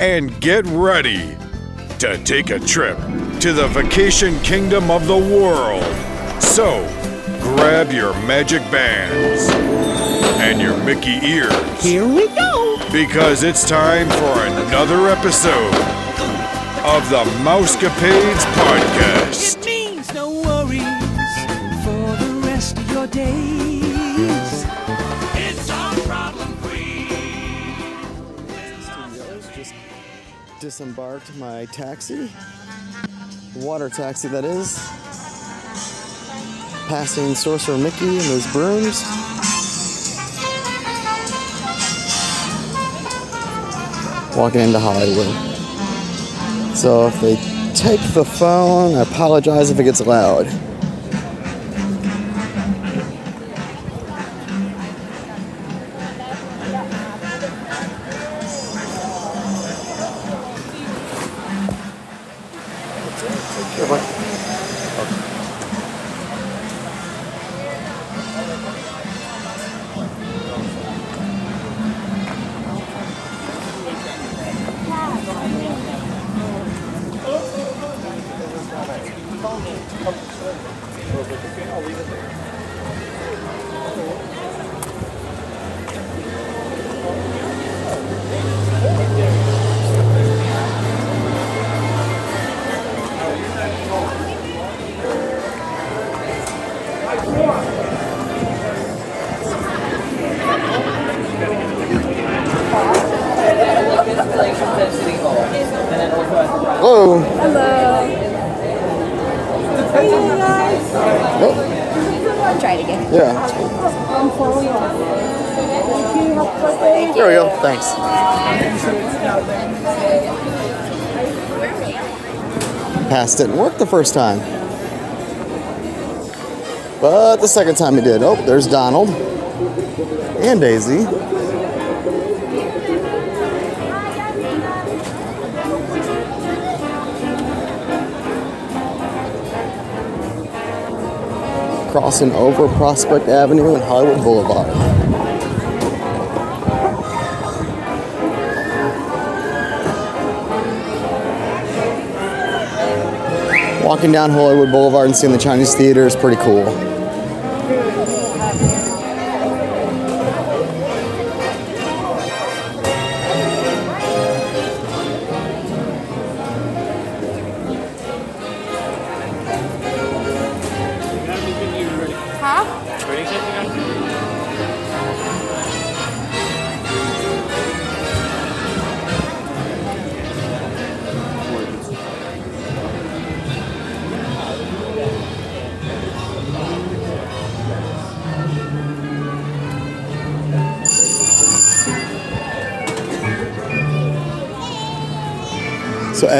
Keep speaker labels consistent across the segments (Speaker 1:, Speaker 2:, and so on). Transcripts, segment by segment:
Speaker 1: and get ready to take a trip to the vacation kingdom of the world. So, grab your magic bands and your Mickey ears.
Speaker 2: Here we go.
Speaker 1: Because it's time for another episode of the Mousecapades Podcast.
Speaker 3: Disembarked my taxi, water taxi that is, passing Sorcerer Mickey and his brooms. Walking into Hollywood. So if they take the phone, I apologize if it gets loud. Pass didn't work the first time. But the second time it did. Oh, there's Donald. And Daisy. Crossing over Prospect Avenue and Hollywood Boulevard. Walking down Hollywood Boulevard and seeing the Chinese theater is pretty cool.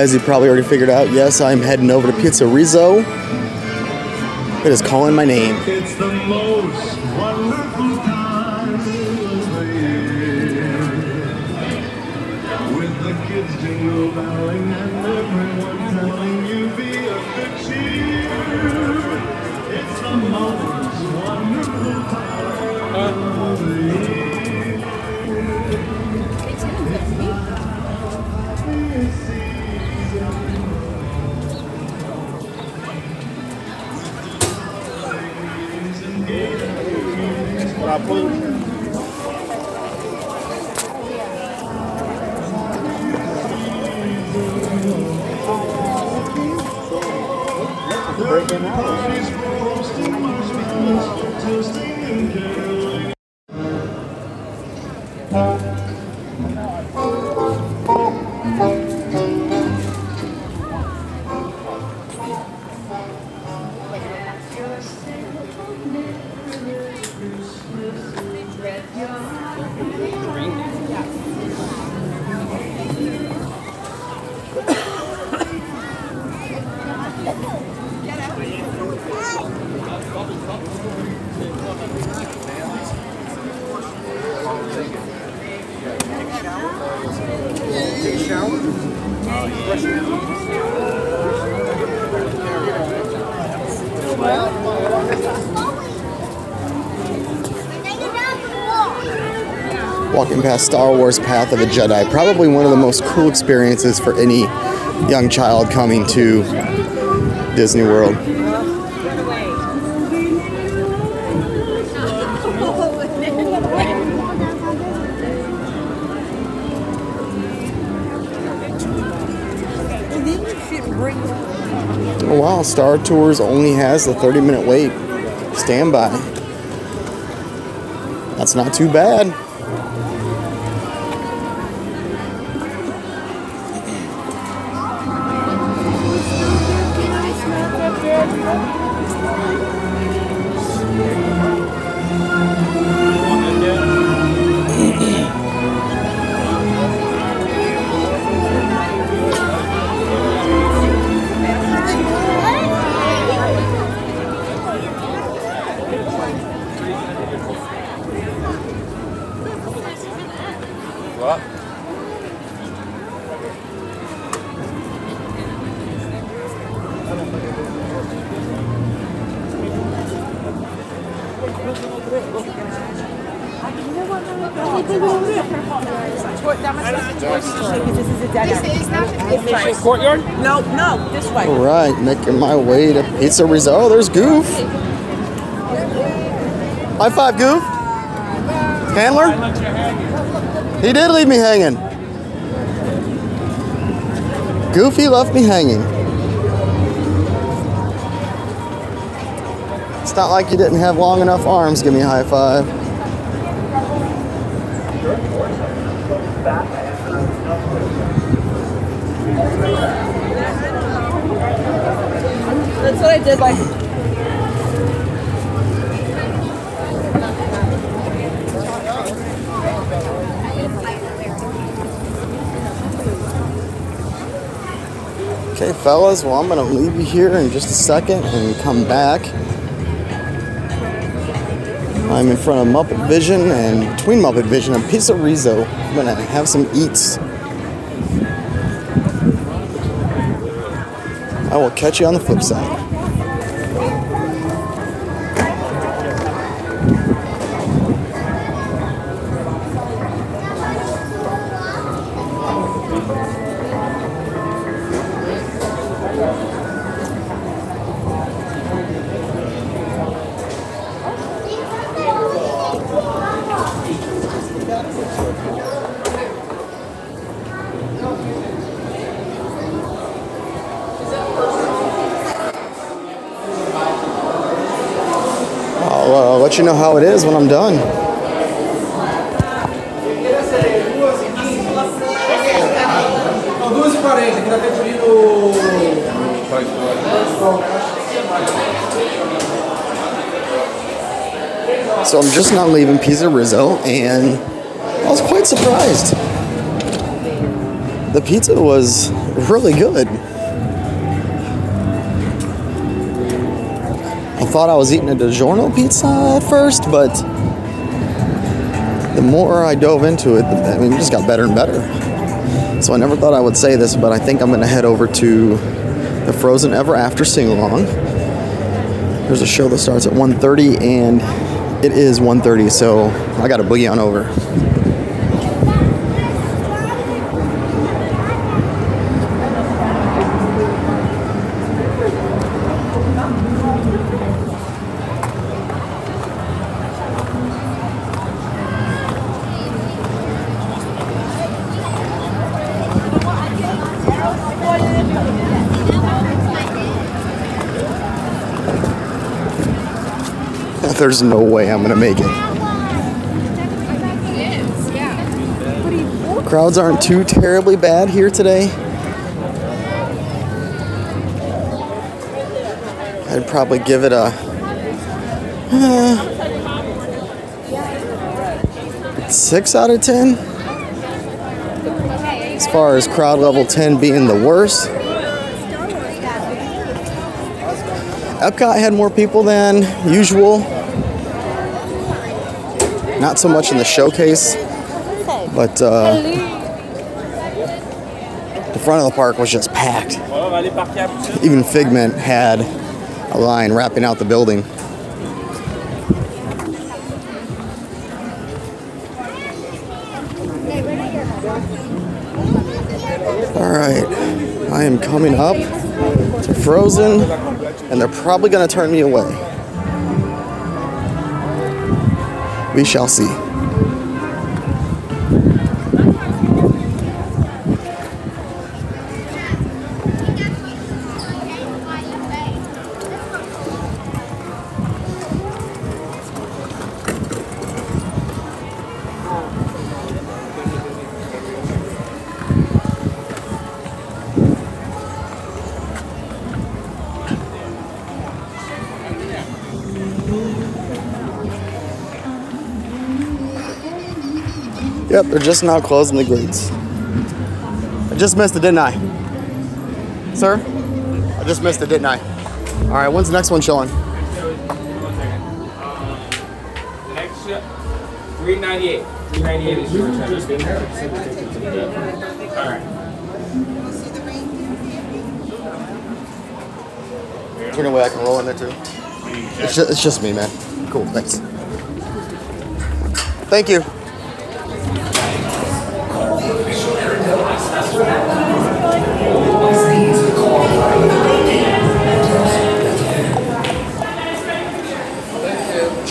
Speaker 3: As you probably already figured out, yes, I'm heading over to Pizza Rizzo. It is calling my name.
Speaker 4: It's the most wonderful time of the year. With the kids jingle and everyone telling you be of good cheer. It's the most wonderful Everybody's roasting marshmallows,
Speaker 3: past Star Wars Path of the Jedi, probably one of the most cool experiences for any young child coming to Disney World. Oh, wow, Star Tours only has the 30 minute wait. Standby. That's not too bad. Right, making my way to Pizza Rizzo. Oh, there's Goof. High five, Goof. Handler? He did leave me hanging. Goofy left me hanging. It's not like you didn't have long enough arms. Give me a high five.
Speaker 5: I did like.
Speaker 3: Okay, fellas, well, I'm going to leave you here in just a second and come back. I'm in front of Muppet Vision and between Muppet Vision and Pizza Rizzo. I'm going to have some eats. I will catch you on the flip side. You know how it is when I'm done.
Speaker 6: Não, 2h40, aqui na Petrolino.
Speaker 3: So I'm just now leaving Pizza Rizzo, and I was quite surprised. The pizza was really good. Thought I was eating a DiGiorno pizza at first, but the more I dove into it, I mean, it just got better and better. So I never thought I would say this, but I think I'm gonna head over to the Frozen Ever After sing along. There's a show that starts at 1:30, and it is 1:30, so I got to boogie on over. There's no way I'm gonna make it. Crowds aren't too terribly bad here today. I'd probably give it a uh, six out of ten. As far as crowd level 10 being the worst. Epcot had more people than usual. Not so much in the showcase, but uh, the front of the park was just packed. Even Figment had a line wrapping out the building. All right, I am coming up to Frozen, and they're probably going to turn me away. We shall see. Yep, they're just now closing the gates. I just missed it, didn't I? Sir? I just missed it, didn't I? All right, when's the next one showing?
Speaker 6: Next, 398. 398 is your return. All right.
Speaker 3: Is there any way I can roll in there too? It's just, it's just me, man. Cool, thanks. Thank you.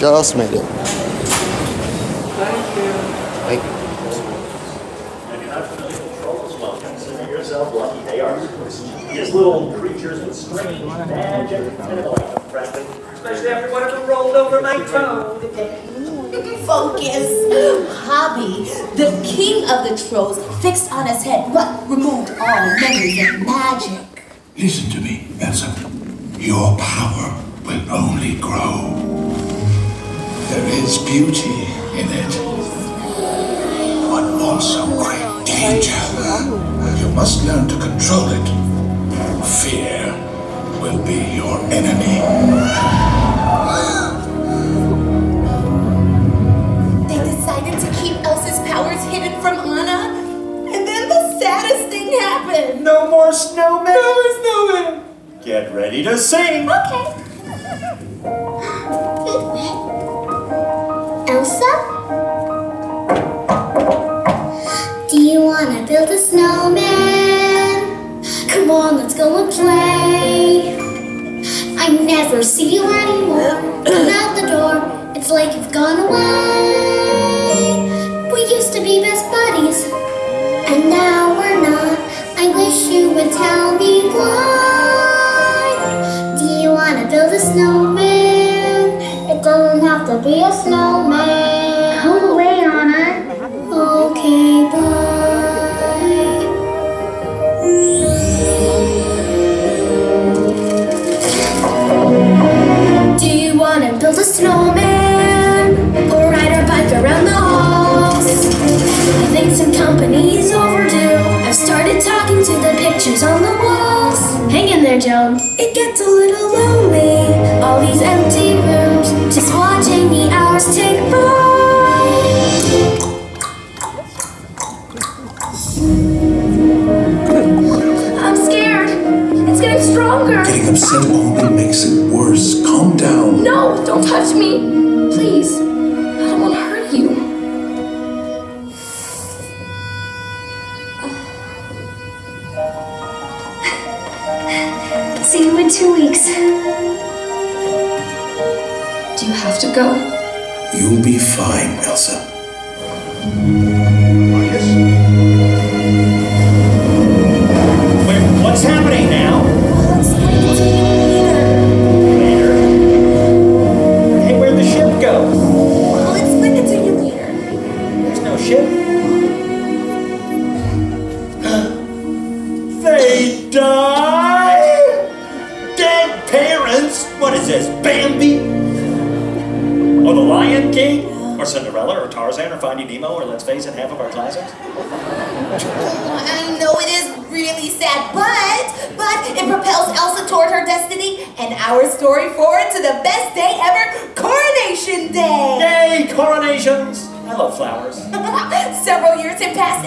Speaker 3: Just made it. Thank you.
Speaker 7: Thank yourself lucky they are these little creatures with strange magic and frankly, especially after one of them rolled over my toe today.
Speaker 8: Focus. Hobby, the king of the trolls, fixed on his head what removed all memories of magic.
Speaker 9: Listen to beauty in it, but also great danger. You must learn to control it. Fear will be your enemy.
Speaker 8: They decided to keep Elsa's powers hidden from Anna, and then the saddest thing happened.
Speaker 7: No more snowmen. No more snowmen. Get ready to sing.
Speaker 8: Okay.
Speaker 10: Do you wanna build a snowman? Come on, let's go and play. I never see you anymore. Come out the door, it's like you've gone away. We used to be best buddies, and now we're not. I wish you would tell me why. Do you wanna build a snowman? It doesn't have to be a snowman. Snowman? Or ride our bike around the halls? I think some company is overdue. I've started talking to the pictures on the walls. Hang in there, Joan. It gets a little lonely. All these empty rooms, just watching the hours tick by. I'm scared. It's getting stronger.
Speaker 9: Getting upset only makes it worse. Calm down.
Speaker 10: No, don't touch me. Please. I don't want to hurt you. See you in two weeks. Do you have to go?
Speaker 9: You'll be fine, Elsa.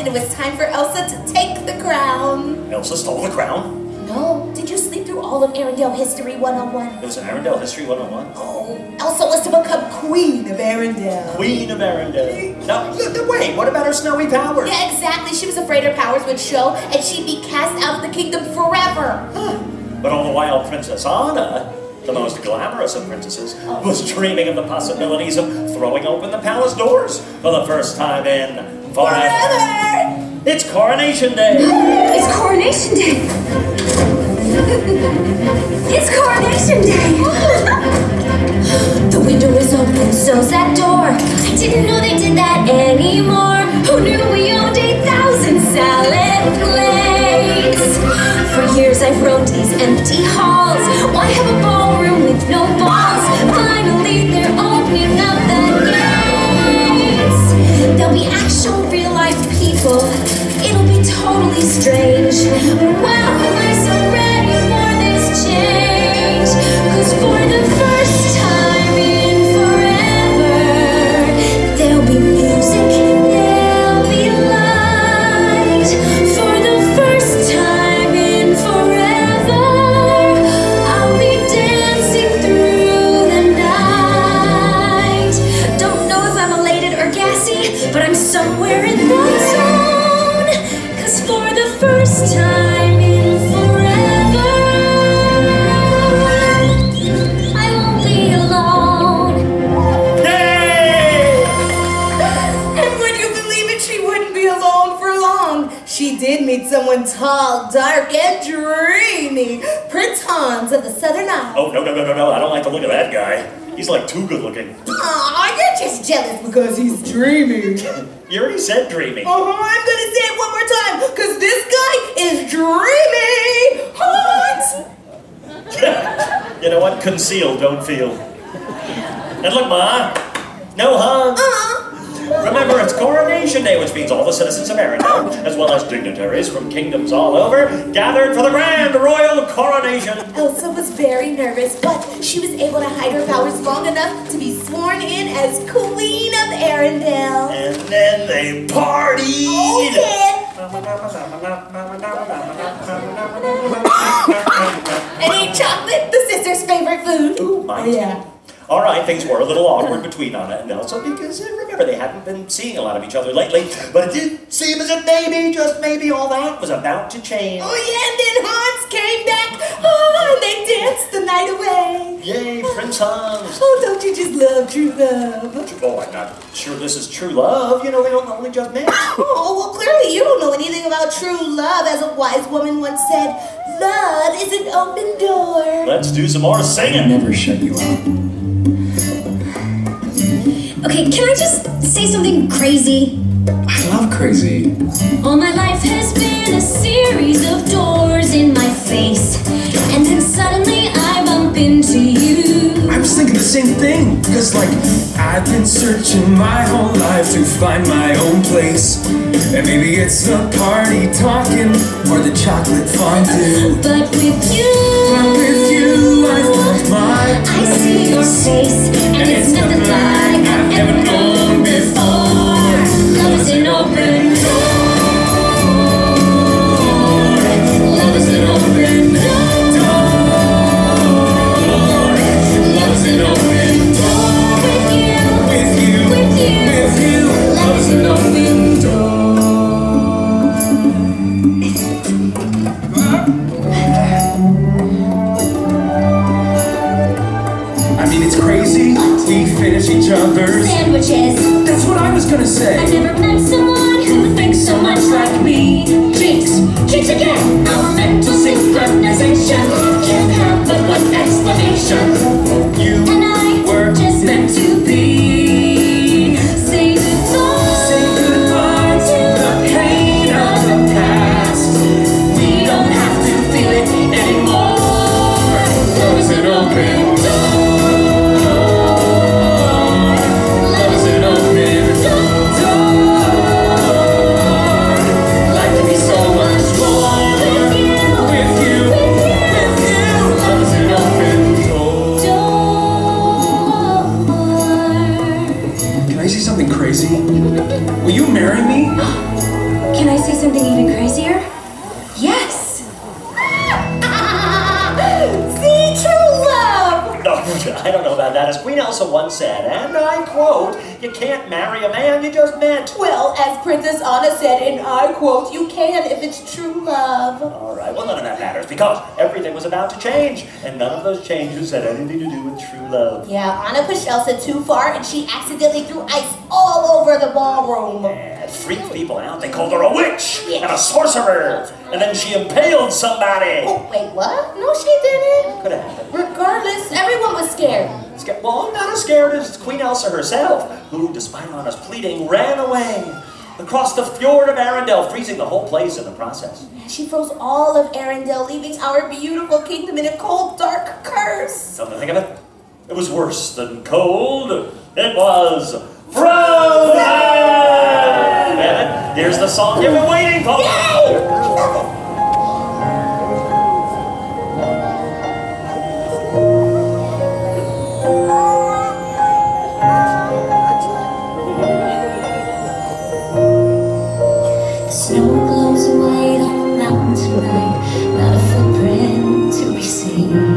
Speaker 8: And it was time for Elsa to take the crown.
Speaker 7: Elsa stole the crown.
Speaker 8: No, did you sleep through all of Arendelle History 101?
Speaker 7: It was an Arendelle History 101.
Speaker 8: Oh, Elsa was to become Queen of Arendelle.
Speaker 7: Queen of Arendelle. No, wait, what about her snowy powers?
Speaker 8: Yeah, exactly. She was afraid her powers would show and she'd be cast out of the kingdom forever.
Speaker 7: But all the while, Princess Anna, the most glamorous of princesses, oh. was dreaming of the possibilities of throwing open the palace doors for the first time in forever. It's Coronation Day.
Speaker 10: It's Coronation Day. it's Coronation Day. the window is open, so's that door. I didn't know they did that anymore. Who knew we owned 8,000 salad plates? For years I've roamed these empty halls. Why have a ballroom with no balls? Finally, they're opening up the gates. There'll be actual real life people. It'll be totally strange. Wow, we're so ready for this change. Cause for the first time in forever, there'll be music, there'll be light. For the first time in forever, I'll be dancing through the night. Don't know if I'm elated or gassy, but I'm somewhere in that
Speaker 8: someone tall, dark, and dreamy. Prince Hans of the Southern Isles.
Speaker 7: Oh, no, no, no, no, no, I don't like the look of that guy. He's like too good looking.
Speaker 8: Aw, you're just jealous because he's dreamy.
Speaker 7: You already said dreamy.
Speaker 8: Oh, I'm gonna say it one more time, cause this guy is dreamy. Hans!
Speaker 7: You know what? Conceal, don't feel. And look, Ma, no hugs. Uh, Remember, it's Coronation Day, which means all the citizens of Arendelle, oh. as well as dignitaries from kingdoms all over, gathered for the grand royal coronation.
Speaker 8: Elsa was very nervous, but she was able to hide her powers long enough to be sworn in as Queen of Arendelle.
Speaker 7: And then they partied.
Speaker 8: Oh, yeah. And ate chocolate, the sister's favorite food.
Speaker 7: Ooh, mine.
Speaker 8: yeah.
Speaker 7: All right, things were a little awkward between Anna and Elsa because uh, remember they hadn't been seeing a lot of each other lately. But it did seem as if maybe, just maybe, all that was about to change.
Speaker 8: Oh yeah, and then Hans came back. Oh, and they danced the night away.
Speaker 7: Yay, Prince Hans!
Speaker 8: Oh, don't you just love true love?
Speaker 7: Oh, I'm not sure this is true love. You know, they don't only just met.
Speaker 8: Oh, well, clearly you don't know anything about true love. As a wise woman once said, love is an open door.
Speaker 7: Let's do some more singing.
Speaker 9: Never shut you out.
Speaker 10: Okay, can I just say something crazy?
Speaker 9: I love crazy.
Speaker 10: All my life has been a series of doors in my face. And then suddenly I bump into you.
Speaker 11: I was thinking the same thing, because like I've been searching my whole life to find my own place. And maybe it's the party talking or the chocolate fondue.
Speaker 10: But with you,
Speaker 11: But with I
Speaker 10: see your face, and it's nothing like I've ever known Sandwiches.
Speaker 11: That's what I was gonna say.
Speaker 10: I've never met someone who thinks so much like me. Jinx, jinx again. Our mental synchronization can't have but one explanation.
Speaker 7: Elsa once said, and I quote, you can't marry a man you just met.
Speaker 8: Well, as Princess Anna said, and I quote, you can if it's true love.
Speaker 7: All right, well, none of that matters because everything was about to change, and none of those changes had anything to do with true love.
Speaker 8: Yeah, Anna pushed Elsa too far and she accidentally threw ice all over the ballroom.
Speaker 7: It freaked people out. They called her a witch and a sorcerer, and then she impaled somebody.
Speaker 8: Oh, wait, what? No, she didn't.
Speaker 7: Could have happened.
Speaker 8: Regardless, everyone was scared.
Speaker 7: Sca- Well, I'm not as scared as Queen Elsa herself, who, despite Anna's pleading, ran away across the fjord of Arendelle, freezing the whole place in the process.
Speaker 8: She froze all of Arendelle, leaving our beautiful kingdom in a cold, dark curse.
Speaker 7: Come to think of it, it was worse than cold. It was frozen. And here's the song you've been waiting for.
Speaker 10: The to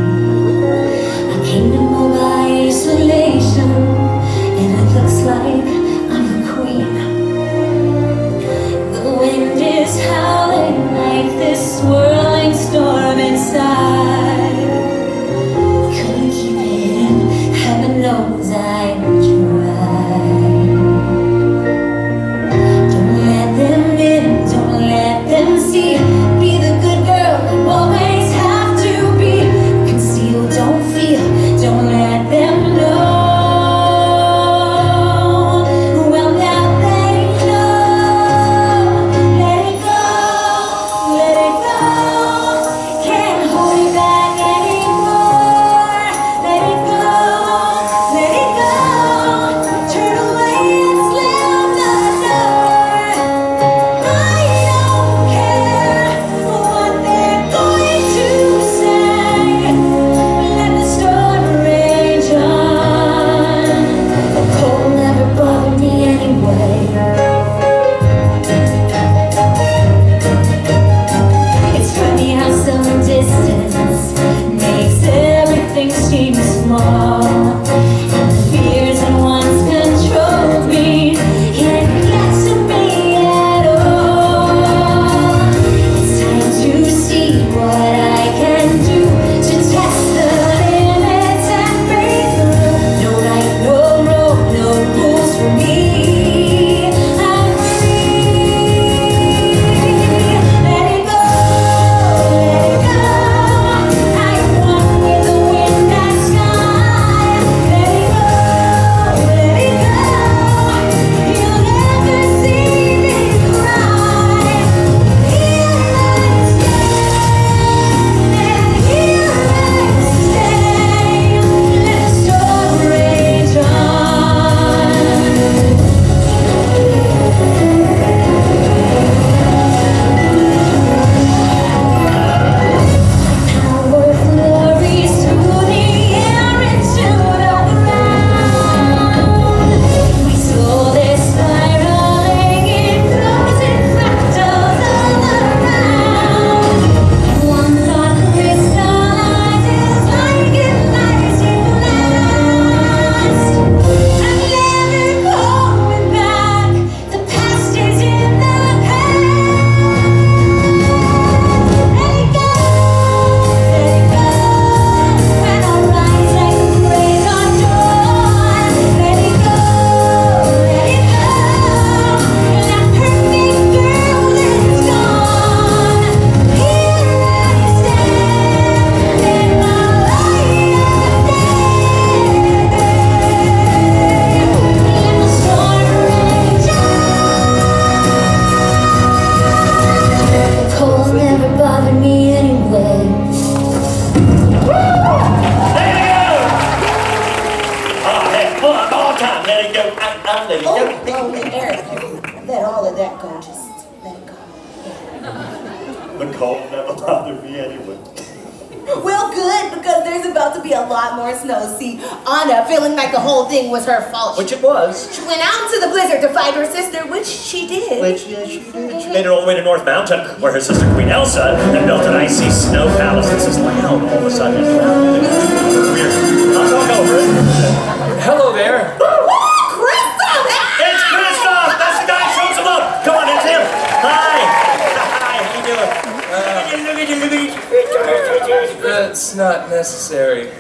Speaker 7: That's
Speaker 6: not necessary.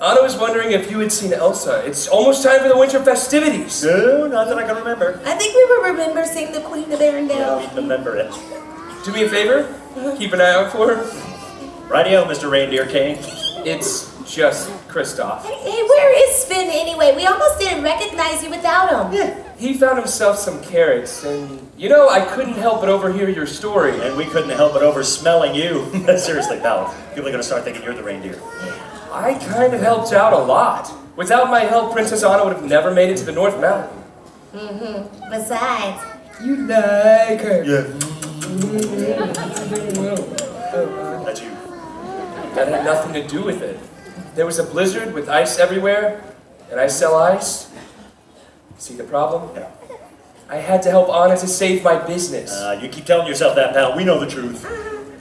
Speaker 6: Anna was wondering if you had seen Elsa. It's almost time for the winter festivities.
Speaker 7: No, not that I can remember.
Speaker 8: I think we will remember seeing the Queen of Arendelle.
Speaker 7: Yeah, remember it.
Speaker 6: Do me a favor. Keep an eye out for her.
Speaker 7: Rightio, Mr. Reindeer King.
Speaker 6: It's just Kristoff.
Speaker 8: Hey, where is Sven anyway? We almost didn't recognize you without him.
Speaker 6: Yeah, He found himself some carrots, and you know, I couldn't help but overhear your story.
Speaker 7: And we couldn't help but over smelling you. Seriously, pal. People are gonna start thinking you're the reindeer.
Speaker 6: I kind of helped out a lot. Without my help, Princess Anna would have never made it to the North Mountain.
Speaker 8: Mm-hmm. Besides,
Speaker 6: You like her.
Speaker 7: Yeah. That's you.
Speaker 6: That had nothing to do with it. There was a blizzard with ice everywhere, and I sell ice. See the problem?
Speaker 7: Yeah.
Speaker 6: I had to help Anna to save my business.
Speaker 7: Uh, you keep telling yourself that, pal. We know the truth.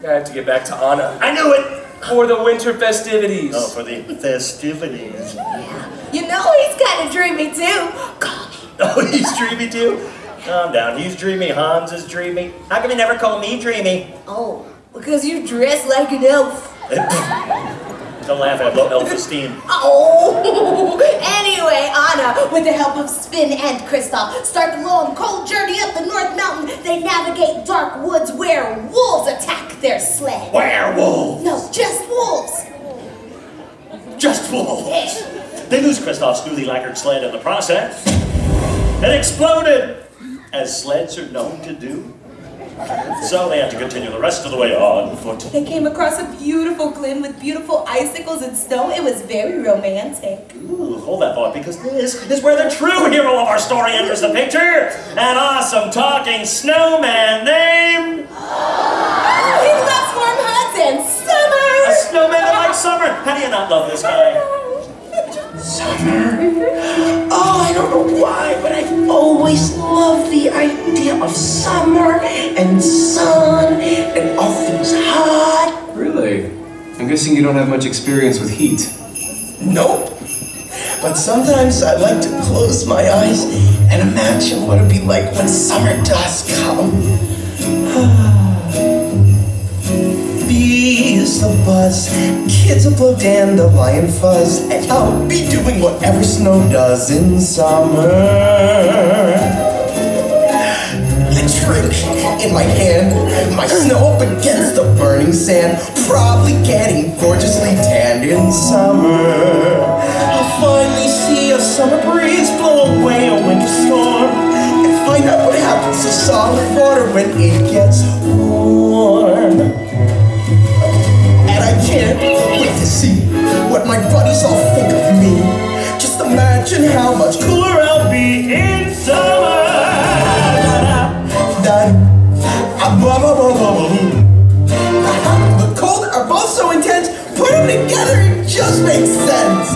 Speaker 6: I have to get back to Anna
Speaker 7: I knew it!
Speaker 6: for the winter festivities.
Speaker 7: Oh, for the festivities. Yeah.
Speaker 8: You know he's kind of dreamy too. Call me.
Speaker 7: Oh, he's dreamy too? Calm down. He's dreamy. Hans is dreamy. How come you never call me dreamy?
Speaker 8: Oh, because you dress like an elf.
Speaker 7: Don't laugh at low elf-esteem.
Speaker 8: Oh! anyway, Anna, with the help of Sven and Kristoff, start the long, cold journey up the North Mountain. They navigate dark woods where wolves attack their sled.
Speaker 7: Werewolf!
Speaker 8: No, just wolves.
Speaker 7: Just wolves! They lose Kristoff's newly lacquered sled in the process. It exploded! As sleds are known to do. So they had to continue the rest of the way on foot.
Speaker 8: They came across a beautiful glen with beautiful icicles and snow. It was very romantic.
Speaker 7: Ooh, hold that thought, because this is where the true hero of our story enters the picture. An awesome talking snowman named...
Speaker 8: Oh, he loves warm hugs and summer.
Speaker 7: A snowman that likes summer. How do you not love this guy?
Speaker 12: Summer. Oh, I don't know why, but I've always loved the idea of summer and sun and all things hot.
Speaker 13: Really? I'm guessing you don't have much experience with heat.
Speaker 12: Nope. But sometimes I like to close my eyes and imagine what it'd be like when summer does come. Bees will buzz, kids will blow dandelion fuzz, and I'll be doing whatever snow does in summer. The drink in my hand, my snow up against the burning sand, probably getting gorgeously tanned in summer. I'll finally see a summer breeze blow away a winter storm, and find out what happens to solid water when it gets warm. Can't wait to see what my buddies all think of me. Just imagine how much cooler I'll be in summer. Blah. Uh-huh. The cold are both so intense, put them together, it just makes sense.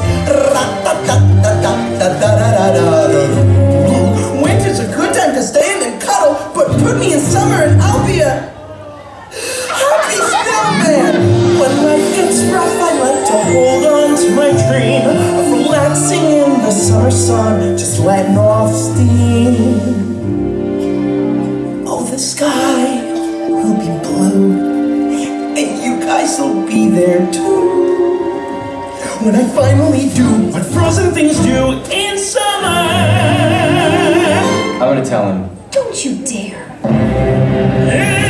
Speaker 12: Winter's a good time to stay in and cuddle, but put me in summer and I'll be a I like to hold on to my dream of relaxing in the summer sun, just letting off steam. Oh, the sky will be blue, and you guys will be there too. When I finally do what frozen things do in summer.
Speaker 13: I'm gonna tell him.
Speaker 8: Don't you dare.
Speaker 12: In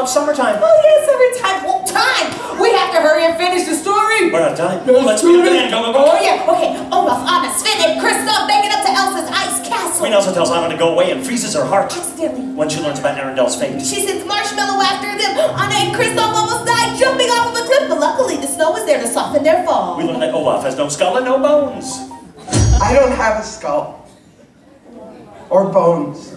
Speaker 7: he just loves summertime.
Speaker 8: Oh, yes, every time. Well, time. We have to hurry and finish the story.
Speaker 7: We're not done. Let's meet up again. Go, go, go.
Speaker 8: Oh, yeah. Okay. Olaf, Anna, Sven, and Kristoff making up to Elsa's ice castle.
Speaker 7: Queen Elsa tells Anna to go away and freezes her heart
Speaker 8: Accidentally.
Speaker 7: when she learns about Arendelle's fate.
Speaker 8: She sends Marshmallow after them. Anna and Kristoff almost died jumping off of a cliff, but luckily the snow was there to soften their fall.
Speaker 7: We learn that Olaf has no skull and no bones.
Speaker 14: I don't have a skull. Or bones.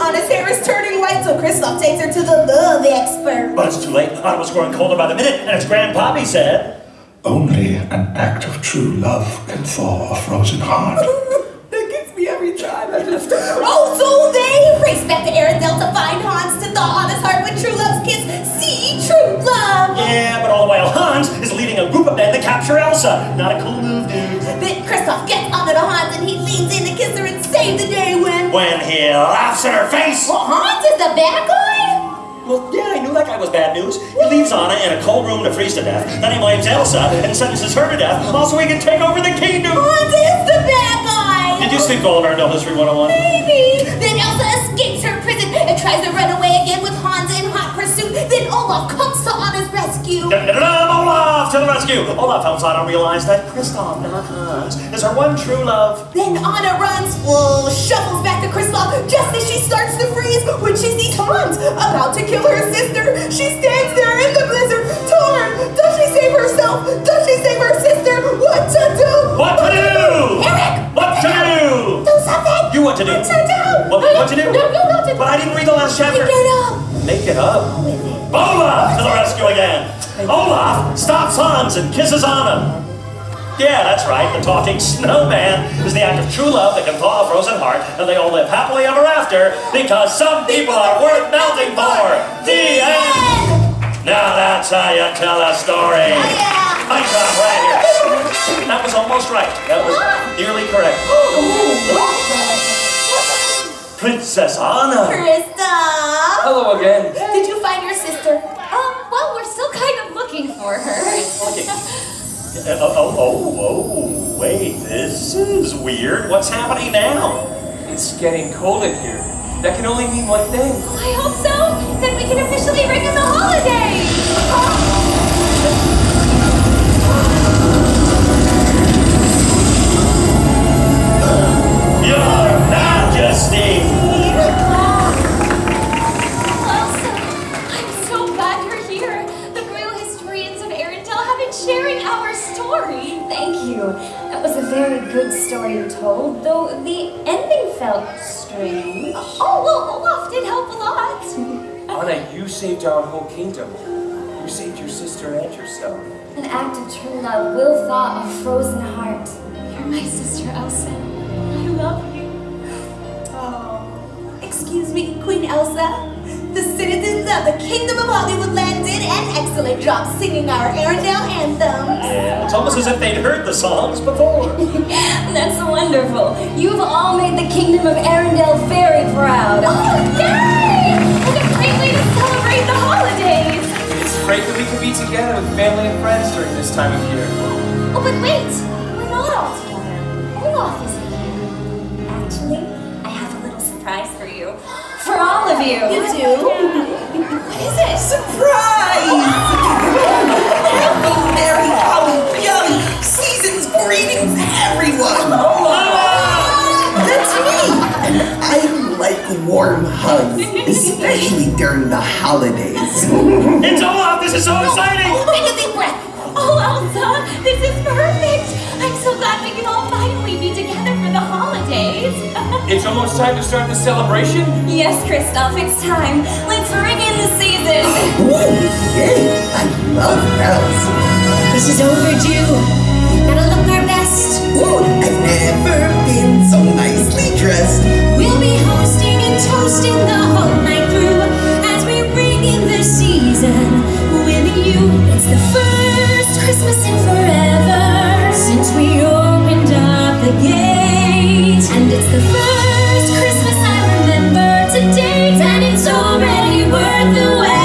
Speaker 8: Anna's hair is turning white, so Kristoff takes her to the love expert.
Speaker 7: But it's too late. Anna was growing colder by the minute, and as Grand Pabbie said,
Speaker 9: Only an act of true love can thaw a frozen heart.
Speaker 14: That gets me every time. I just
Speaker 8: Oh, so they race back to Arendelle to find Hans to thaw Anna's heart with true love's kiss. See true love.
Speaker 7: Yeah, but all the while Hans is leading a group of men to capture Elsa. Not a cool move, dude.
Speaker 8: Then Kristoff gets Anna to Hans and he leans in to kiss her and save the day when.
Speaker 7: When he laughs in her face.
Speaker 8: Well, Hans is the bad guy?
Speaker 7: Well, yeah, I knew that guy was bad news. He leaves Anna in a cold room to freeze to death. Then he blames Elsa and sentences her to death. Also, he can take over the kingdom.
Speaker 8: Oh, Hans is the bad guy.
Speaker 7: Did you speak all of Arendelle History 101?
Speaker 8: Maybe. Then Elsa escapes her prison and tries to run away again with Hans in hot Then Olaf comes to Anna's rescue.
Speaker 7: Uh, uh, Olaf to the rescue! Olaf helps Anna realize that Kristoff, not Hans, is her one true love.
Speaker 8: Then Anna runs, well, shuffles back to Kristoff just as she starts to freeze when she sees Hans about to kill her sister. She stands there in the blizzard, torn. Does she save herself? Does she save her sister? What to do?
Speaker 7: What to do?
Speaker 8: Eric!
Speaker 7: What to do?
Speaker 8: Do something!
Speaker 7: You what to do?
Speaker 8: What to do?
Speaker 7: What, what to do?
Speaker 8: No, no, not to
Speaker 7: But I didn't read the last chapter.
Speaker 8: It up.
Speaker 7: Make it up. Olaf to the rescue again. Olaf stops Hans and kisses Anna. Yeah, that's right. The talking snowman is the act of true love that can thaw a frozen heart, and they all live happily ever after because some people are worth melting for. The end. Now that's how you tell a story. Mic drop right here. That was almost right. That was nearly correct. Princess Anna.
Speaker 8: Krista.
Speaker 6: Hello again.
Speaker 8: Did you find your sister?
Speaker 15: Um, well, we're still kind of looking for her.
Speaker 7: Uh, oh, oh, oh, wait, this is weird. What's happening now?
Speaker 6: It's getting cold in here. That can only mean one thing.
Speaker 15: I hope so. Then we can officially ring in the holidays.
Speaker 7: Your Majesty!
Speaker 16: Very good story you told, though the ending felt strange.
Speaker 15: Oh, well, Olaf did help a lot.
Speaker 6: Anna, you saved our whole kingdom. You saved your sister and yourself.
Speaker 16: An act of true love will thaw a frozen heart.
Speaker 15: You're my sister, Elsa. I love you.
Speaker 8: Oh, excuse me, Queen Elsa. The citizens of the Kingdom of Hollywoodland did an excellent job singing our Arendelle anthems.
Speaker 7: Yeah, it's almost as if they'd heard the songs before.
Speaker 16: That's wonderful. You've all made the kingdom of Arendelle very proud.
Speaker 15: Oh, yay! What a great way to celebrate the holidays.
Speaker 6: It's great that we can be together with family and friends during this time of year.
Speaker 15: Oh, but wait. We're not all together. Olaf isn't here.
Speaker 16: Of you.
Speaker 8: You do?
Speaker 15: What is it?
Speaker 14: Surprise! Happy, merry, holly, jolly, season's greetings, everyone! That's me! And I like warm hugs, especially during the holidays.
Speaker 7: It's Olaf! This is so exciting!
Speaker 8: Take a deep breath.
Speaker 15: Oh, Elsa, this is perfect. I'm so glad we can all finally be together for the holidays.
Speaker 6: It's almost time to start the celebration.
Speaker 16: Yes, Kristoff, it's time. Let's ring in the season.
Speaker 14: Ooh, yay! I love bells.
Speaker 10: This is overdue. Gotta look our best.
Speaker 14: Ooh, I've never been so nicely dressed.
Speaker 10: We'll be hosting and toasting the whole night through as we ring in the season with you. It's the first Christmas in forever since we opened up the gate. Worth the wait.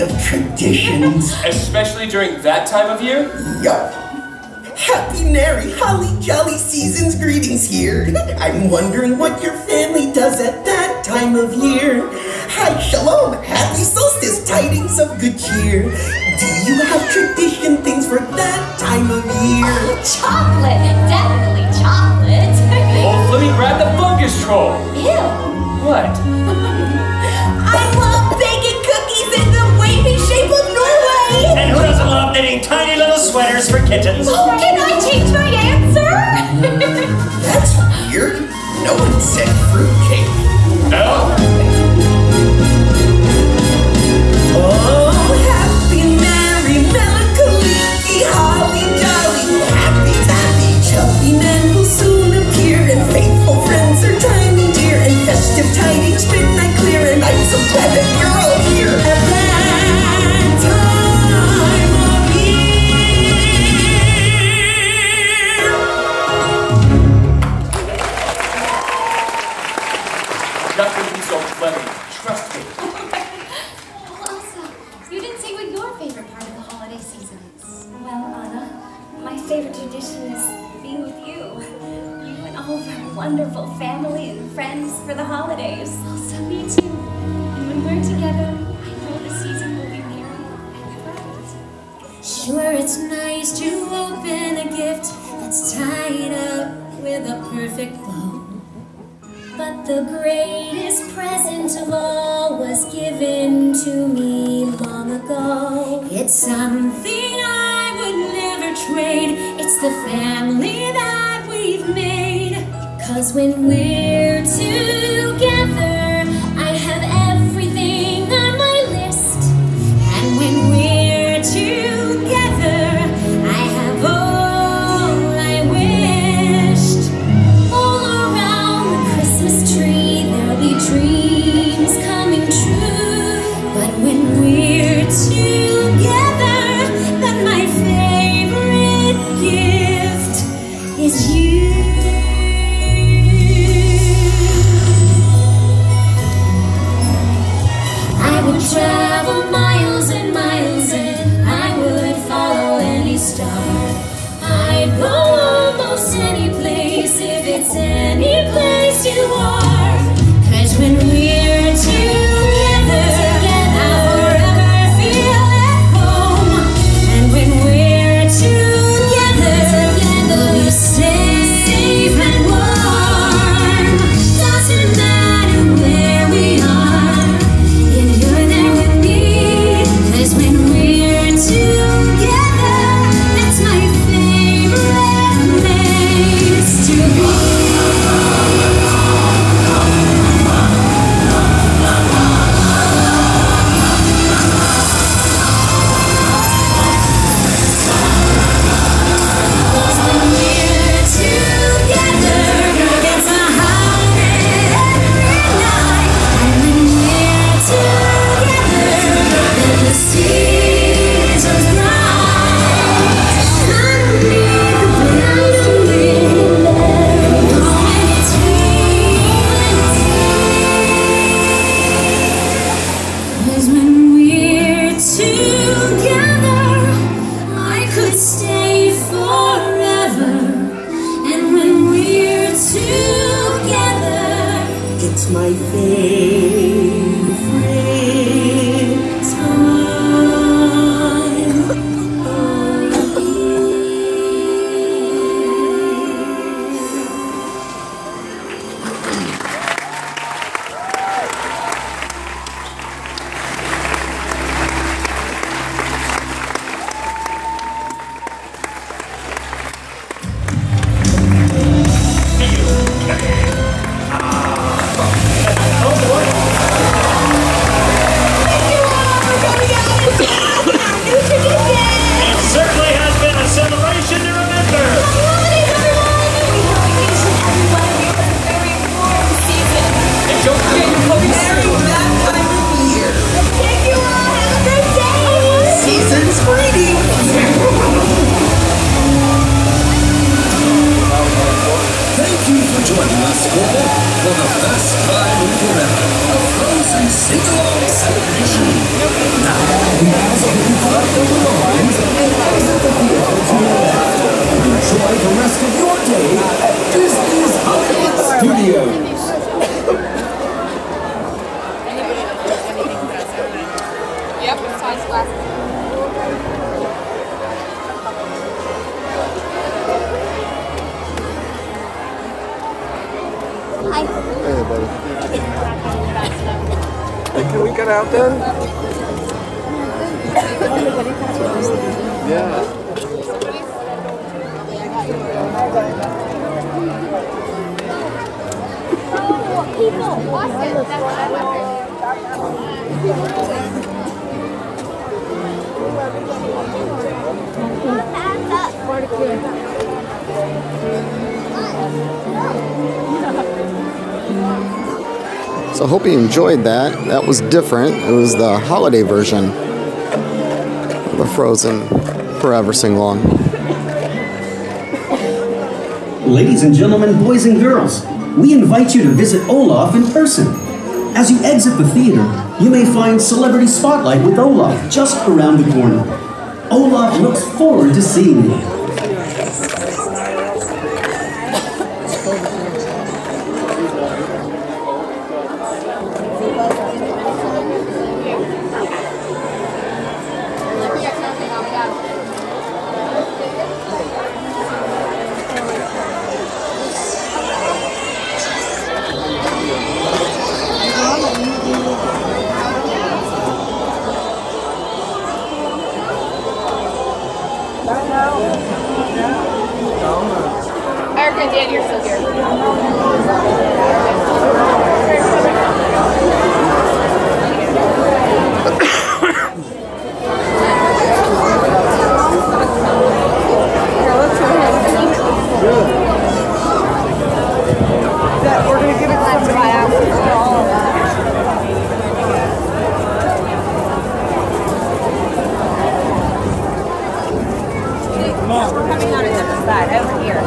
Speaker 12: of traditions.
Speaker 8: Especially during that time of year?
Speaker 12: Yup. Happy, merry, holly jolly season's greetings here. I'm wondering what your family does at that time of year. Hi, shalom, happy solstice, tidings of good cheer. Do you have tradition things for that time of year?
Speaker 10: Oh, chocolate, definitely chocolate.
Speaker 8: Oh, let me grab the fungus troll.
Speaker 10: Ew.
Speaker 8: What?
Speaker 7: for kittens.
Speaker 10: Oh, can I
Speaker 12: So
Speaker 3: hope you enjoyed that. That was different. It was the holiday version of the Frozen Forever sing along.
Speaker 17: Ladies and gentlemen, boys and girls, we invite you to visit Olaf in person. As you exit the theater, you may find Celebrity Spotlight with Olaf just around the corner. Olaf looks forward to seeing you.
Speaker 5: Erica and Dan, you're still here.
Speaker 14: We're gonna give it to somebody else.
Speaker 5: We're coming on a different side, over here.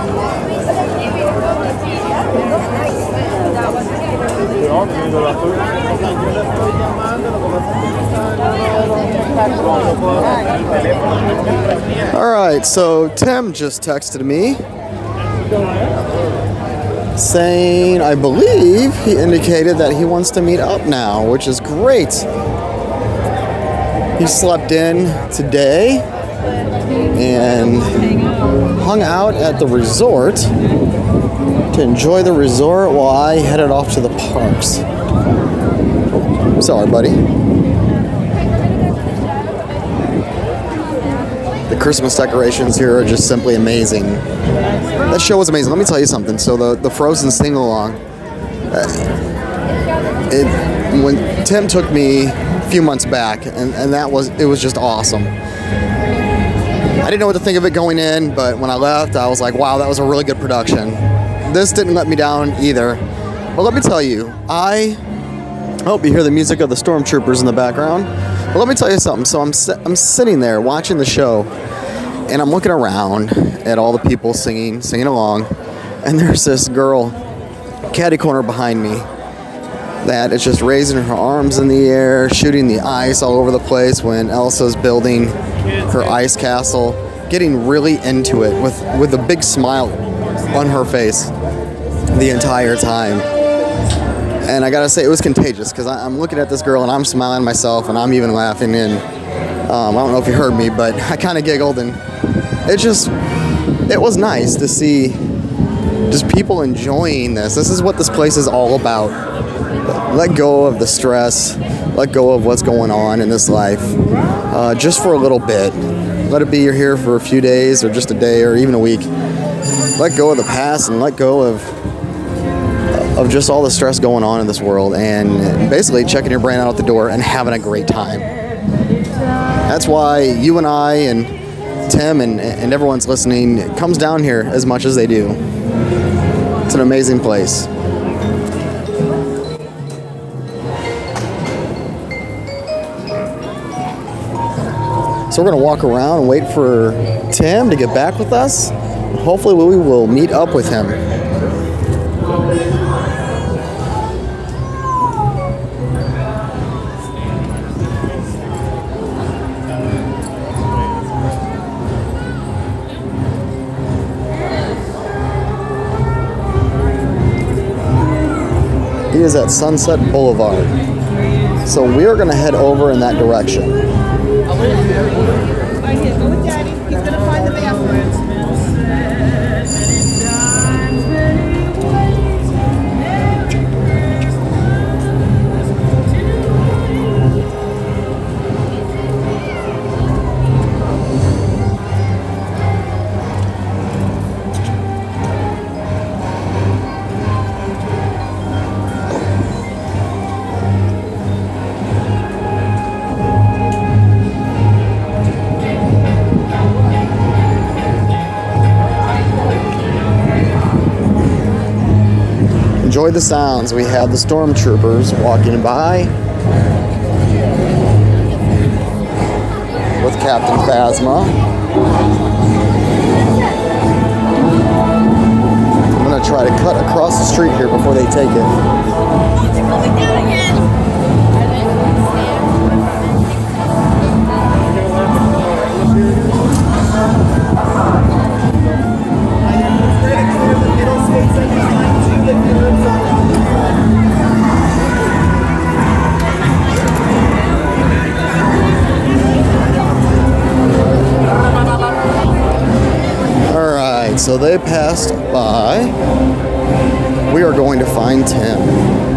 Speaker 3: All right, so Tim just texted me saying, I believe he indicated that he wants to meet up now, which is great. He slept in today and hung out at the resort to enjoy the resort while I headed off to the parks. Sorry, buddy. Christmas decorations here are just simply amazing. That show was amazing. Let me tell you something. So the the Frozen sing along, uh, it when Tim took me a few months back, and, and that was it was just awesome. I didn't know what to think of it going in, but when I left, I was like, wow, that was a really good production. This didn't let me down either. But let me tell you, I hope you hear the music of the stormtroopers in the background. But let me tell you something. So I'm I'm sitting there watching the show, and I'm looking around at all the people singing, singing along, and there's this girl, caddy corner behind me, that is just raising her arms in the air, shooting the ice all over the place when Elsa's building her ice castle, getting really into it with with a big smile on her face the entire time. And I gotta say, it was contagious because I'm looking at this girl and I'm smiling myself and I'm even laughing. And um, I don't know if you heard me, but I kind of giggled and it just, it was nice to see just people enjoying this. This is what this place is all about. Let go of the stress, let go of what's going on in this life uh, just for a little bit. Let it be you're here for a few days or just a day or even a week. Let go of the past and let go of of just all the stress going on in this world and basically checking your brain out at the door and having a great time. That's why you and I and Tim and, and everyone's listening comes down here as much as they do. It's an amazing place. So we're gonna walk around and wait for Tim to get back with us. Hopefully we will meet up with him. Is at Sunset Boulevard. So we are going to head over in that direction. Enjoy the sounds. We have the stormtroopers walking by with Captain Phasma. I'm to try to cut across the street here before they take it. Right, so they passed by. We are going to find Tim.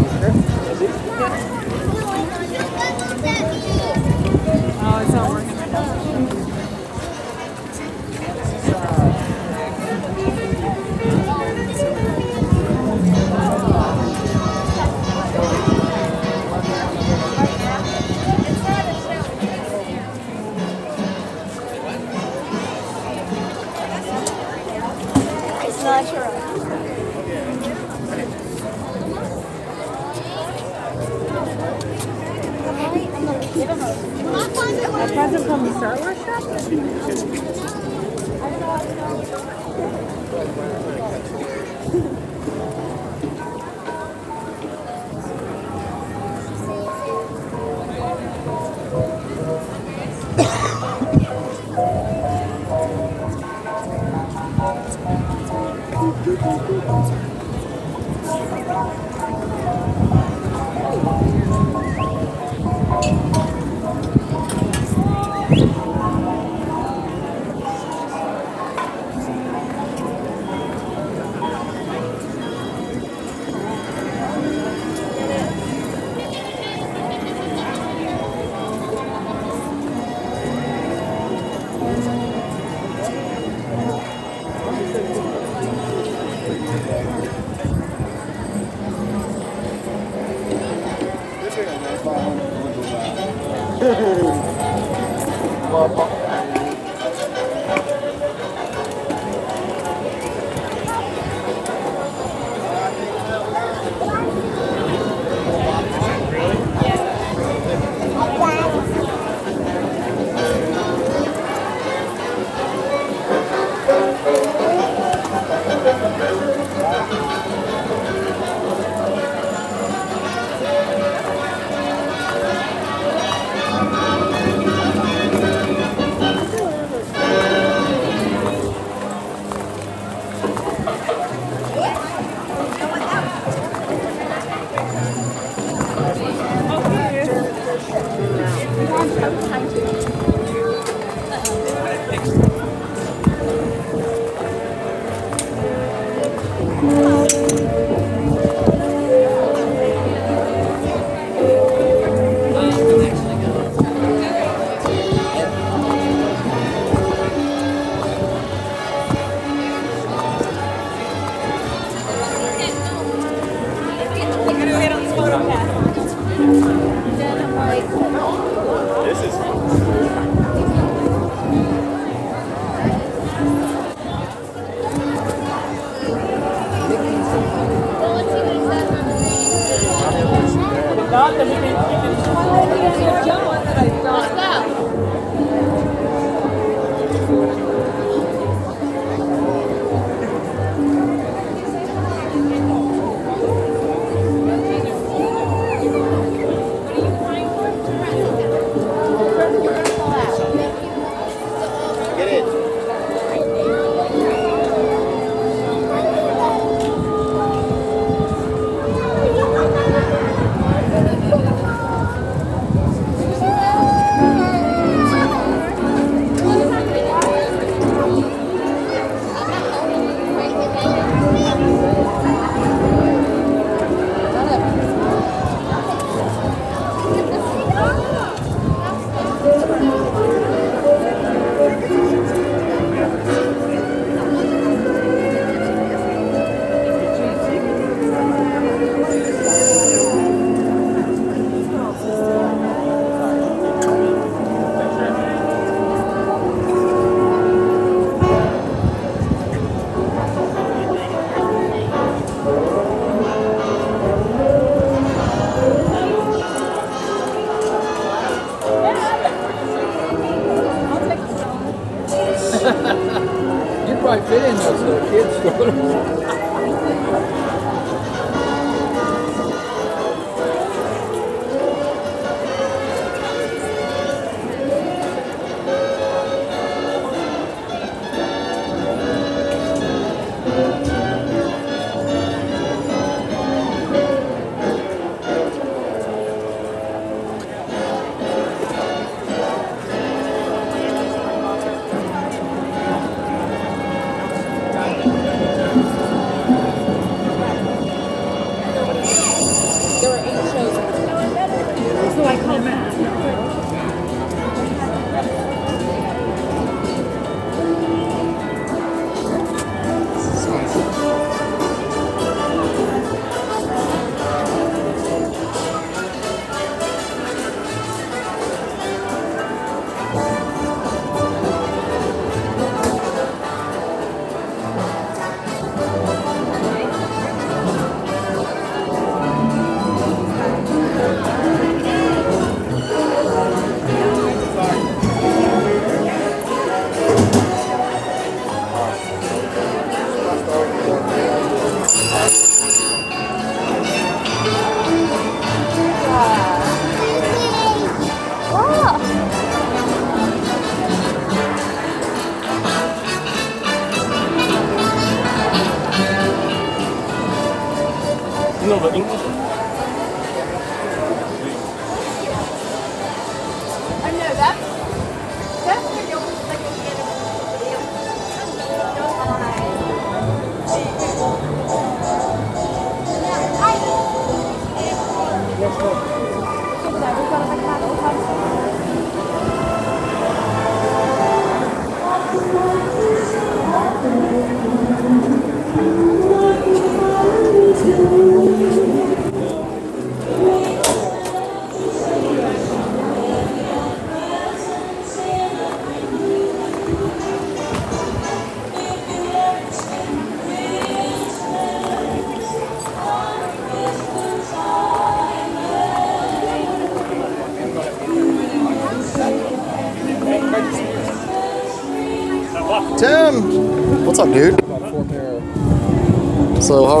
Speaker 3: Is it? Yeah.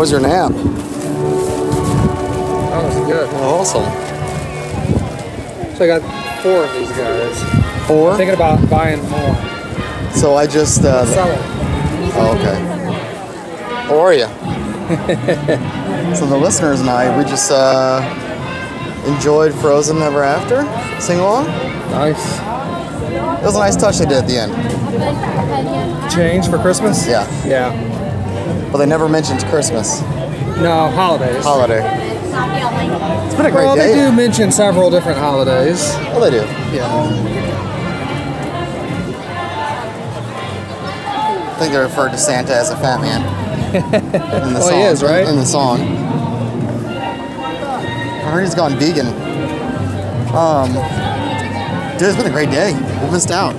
Speaker 3: How was your nap?
Speaker 18: That was good.
Speaker 3: awesome.
Speaker 18: So I got four of these guys.
Speaker 3: Four?
Speaker 18: Thinking about buying more.
Speaker 3: So I just. Uh,
Speaker 18: Sell them.
Speaker 3: Oh, okay. How are you? so the listeners and I, we just uh, enjoyed Frozen Ever After. Sing along.
Speaker 18: Nice.
Speaker 3: It was a nice touch they did at the end.
Speaker 18: Change for Christmas?
Speaker 3: Yeah.
Speaker 18: Yeah.
Speaker 3: But they never mentioned Christmas.
Speaker 18: No, holidays.
Speaker 3: Holiday. It's been a great day.
Speaker 18: well,
Speaker 3: day.
Speaker 18: they do mention several different holidays.
Speaker 3: Oh, they do.
Speaker 18: Yeah.
Speaker 3: I think they referred to Santa as a fat man. In the
Speaker 18: Well,
Speaker 3: song,
Speaker 18: he is, right?
Speaker 3: In the song. I heard he's gone vegan. Um, dude, it's been a great day. We missed out.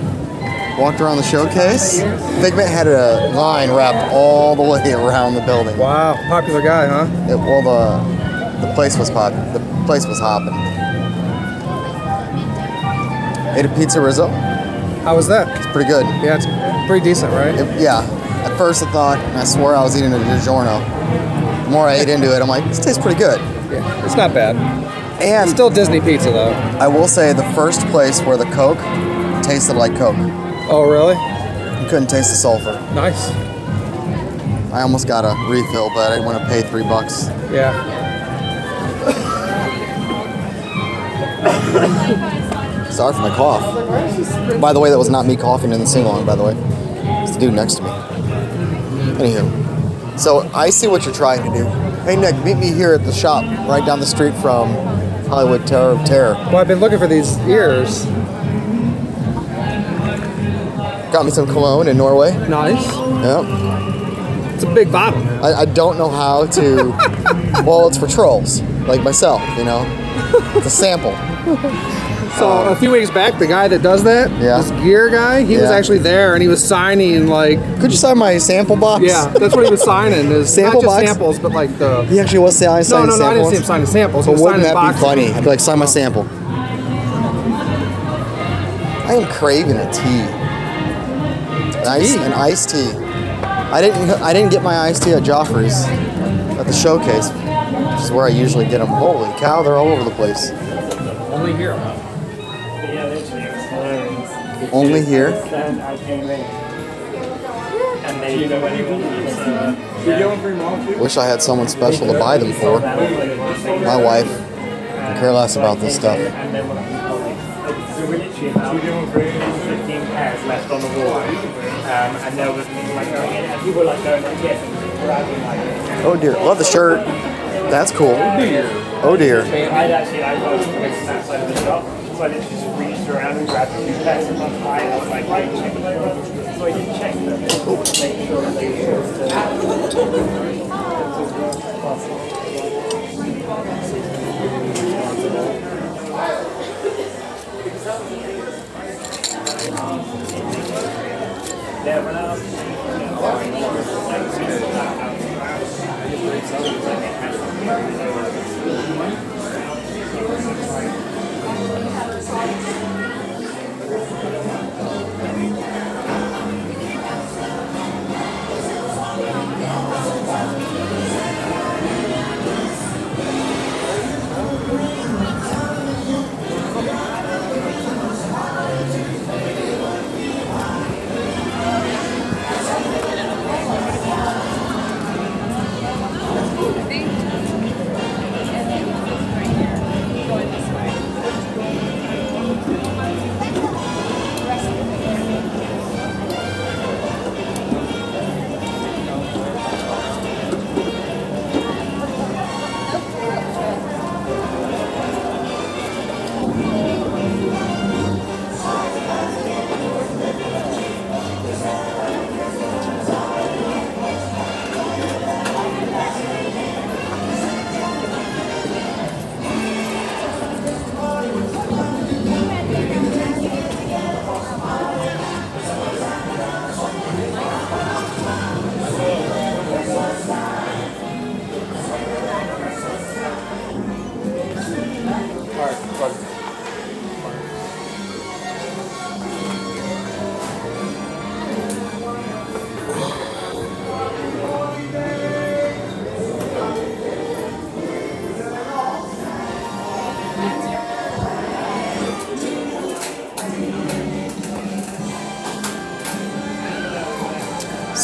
Speaker 3: Walked around the showcase. Figment had a line wrapped all the way around the building.
Speaker 18: Wow, popular guy, huh?
Speaker 3: It, well, the the place was pop. The place was hopping. Ate a PizzeRizzo.
Speaker 18: How was that?
Speaker 3: It's pretty good.
Speaker 18: Yeah, it's pretty decent, right?
Speaker 3: It- yeah. At first, I thought, and I swore I was eating a DiGiorno. The more I ate into it, I'm like, this tastes pretty good.
Speaker 18: Yeah, it's not bad.
Speaker 3: And
Speaker 18: still Disney pizza though.
Speaker 3: I will say the first place where the Coke tasted like Coke.
Speaker 18: Oh, really?
Speaker 3: You couldn't taste the sulfur.
Speaker 18: Nice.
Speaker 3: I almost got a refill, but I didn't want to pay three bucks.
Speaker 18: Yeah.
Speaker 3: Sorry for my cough. By the way, that was not me coughing in the sing along, by the way. It's the dude next to me. Anywho. So I see what you're trying to do. Hey Nick, meet me here at the shop right down the street from Hollywood Tower of Terror.
Speaker 18: Well, I've been looking for these ears.
Speaker 3: Got me some cologne in Norway.
Speaker 18: Nice.
Speaker 3: Yep.
Speaker 18: It's a big bottle.
Speaker 3: I, I don't know how to. well, it's for trolls like myself, you know. It's a sample.
Speaker 18: So um, a few weeks back, the guy that does that,
Speaker 3: Yeah.
Speaker 18: this gear guy, he was actually there and he was signing like.
Speaker 3: Could you sign my sample box?
Speaker 18: Yeah, that's what he was signing. Is
Speaker 3: Sample
Speaker 18: not just
Speaker 3: box?
Speaker 18: samples, but like the.
Speaker 3: He actually was signing
Speaker 18: No, no, no, I didn't see him signing samples. He
Speaker 3: But
Speaker 18: was
Speaker 3: wouldn't that be funny? I'd be like, sign my sample. I am craving a tea. Nice,
Speaker 18: Tea?
Speaker 3: an iced tea. I didn't. I didn't get my iced tea at Joffrey's at the showcase, which is where I usually get them. Holy cow, they're all over the place.
Speaker 18: Only here.
Speaker 3: Only here.
Speaker 19: Then I came in. And they, you know, anyone who's, uh,
Speaker 18: You going for your mom?
Speaker 3: Wish I had someone special to buy them for. My wife can care less about this stuff.
Speaker 19: On the wall. Um, and there was people like going in, and people were like going like this and grabbing like
Speaker 3: Oh dear, love the shirt. That's cool. Oh dear.
Speaker 19: I'd actually go to that side of the shop, so I literally just reached around and grabbed a few pairs of my eye, and I was like, right, check them over. So I did check them, make sure that they were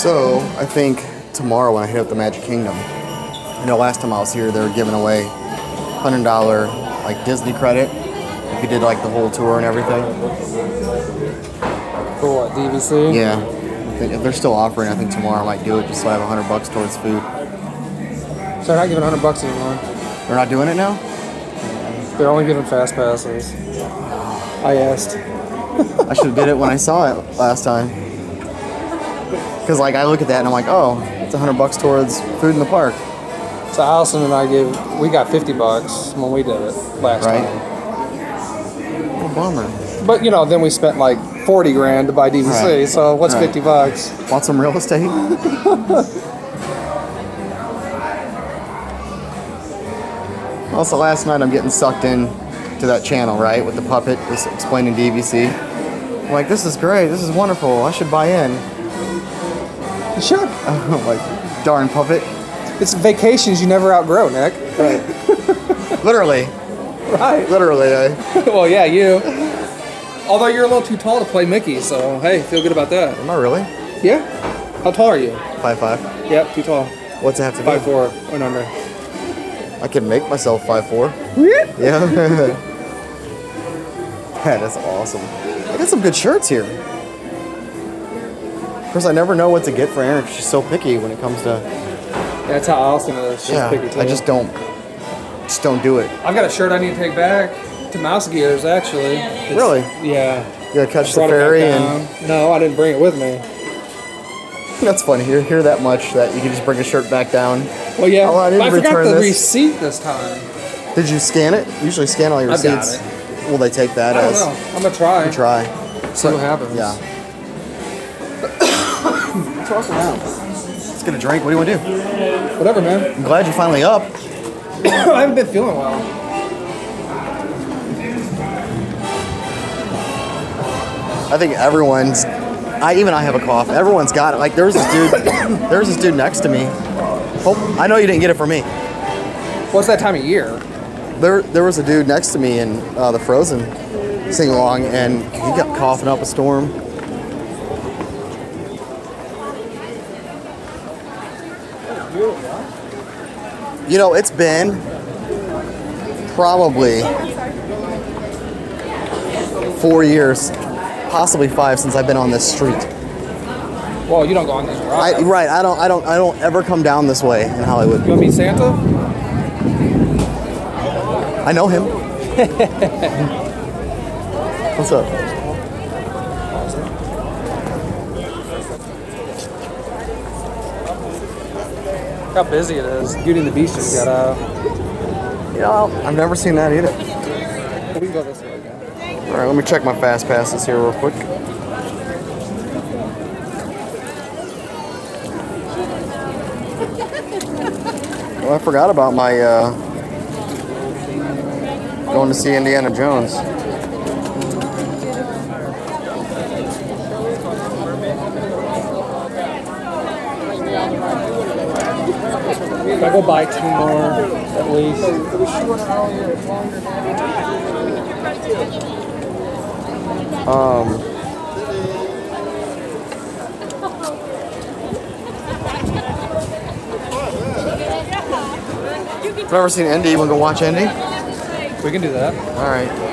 Speaker 3: So I think tomorrow when I hit up the Magic Kingdom, you know, last time I was here, they were giving away hundred dollar like Disney credit if you did like the whole tour and everything.
Speaker 18: For what, DVC?
Speaker 3: Yeah, think if they're still offering, I think tomorrow I might do it just so I have hundred bucks towards food.
Speaker 18: So they're not giving 100 bucks anymore.
Speaker 3: They're not doing it now.
Speaker 18: They're only giving fast passes. I asked.
Speaker 3: I should have did it when I saw it last time. Cause like I look at that and I'm like, oh, it's a hundred bucks towards food in the park.
Speaker 18: So Allison and I gave, we got 50 bucks when we did it last
Speaker 3: Right.
Speaker 18: time.
Speaker 3: What a bummer.
Speaker 18: But you know, then we spent like 40 grand to buy DVC.
Speaker 3: Right.
Speaker 18: So what's
Speaker 3: Right.
Speaker 18: 50 bucks?
Speaker 3: Want some real estate? also, last night I'm getting sucked in to that channel, right, with the puppet just explaining DVC. I'm like, this is great. This is wonderful. I should buy in.
Speaker 18: You should.
Speaker 3: I'm like, darn puppet.
Speaker 18: It's vacations you never outgrow, Nick.
Speaker 3: Right. Literally.
Speaker 18: Right.
Speaker 3: Literally. eh?
Speaker 18: well, yeah, you. Although you're a little too tall to play Mickey, so hey, feel good about that.
Speaker 3: Am I really?
Speaker 18: Yeah. How tall are you?
Speaker 3: Five five.
Speaker 18: Yep, too tall.
Speaker 3: What's it have to
Speaker 18: Five
Speaker 3: be?
Speaker 18: four and under.
Speaker 3: I can make myself five four.
Speaker 18: Yeah.
Speaker 3: Yeah. that is awesome. I got some good shirts here. Of course, I never know what to get for Erin 'cause she's so picky when it comes to.
Speaker 18: That's how Allison is. She's
Speaker 3: yeah,
Speaker 18: picky too.
Speaker 3: I just don't, just don't do it.
Speaker 18: I've got a shirt I need to take back to Mouse Gears actually. It's-
Speaker 3: Really?
Speaker 18: Yeah.
Speaker 3: You gotta catch the
Speaker 18: Brought
Speaker 3: ferry and.
Speaker 18: No, I didn't bring it with me.
Speaker 3: That's funny. Hear hear that much that you can just bring a shirt back down.
Speaker 18: Well, yeah.
Speaker 3: Oh, I didn't
Speaker 18: but I forgot
Speaker 3: return
Speaker 18: the
Speaker 3: this.
Speaker 18: receipt this time.
Speaker 3: Did you scan it? Usually scan all your
Speaker 18: I've got
Speaker 3: receipts. Will they take that
Speaker 18: I don't
Speaker 3: as?
Speaker 18: know. I'm gonna try.
Speaker 3: You try.
Speaker 18: See what happens.
Speaker 3: Yeah. Let's walk around. Let's get a drink. What do you want to do?
Speaker 18: Whatever, man.
Speaker 3: I'm glad you're finally up.
Speaker 18: I haven't been feeling well.
Speaker 3: I think everyone's I even I have a cough. Everyone's got it. Like there was this dude. there was this dude next to me. Hope, I know you didn't get it from me.
Speaker 18: What's that time of year?
Speaker 3: There, there was a dude next to me in uh, the Frozen sing along, and he kept coughing up a storm. You know, it's been probably four years, possibly five, since I've been on this street.
Speaker 18: Well, you don't go on these
Speaker 3: I, right, I don't, I don't, I don't ever come down this way in Hollywood.
Speaker 18: You want to meet Santa?
Speaker 3: I know him. What's up?
Speaker 18: How busy it is. Beauty and the Beast just got out.
Speaker 3: You know, I've never seen that either.
Speaker 18: We can go this way again.
Speaker 3: All right, let me check my fast passes here real quick. Well, I forgot about my uh, going to see Indiana Jones.
Speaker 18: I go buy two more at least.
Speaker 3: Um, I've never seen Indy. You want to go watch Indy?
Speaker 18: We can do that.
Speaker 3: All right.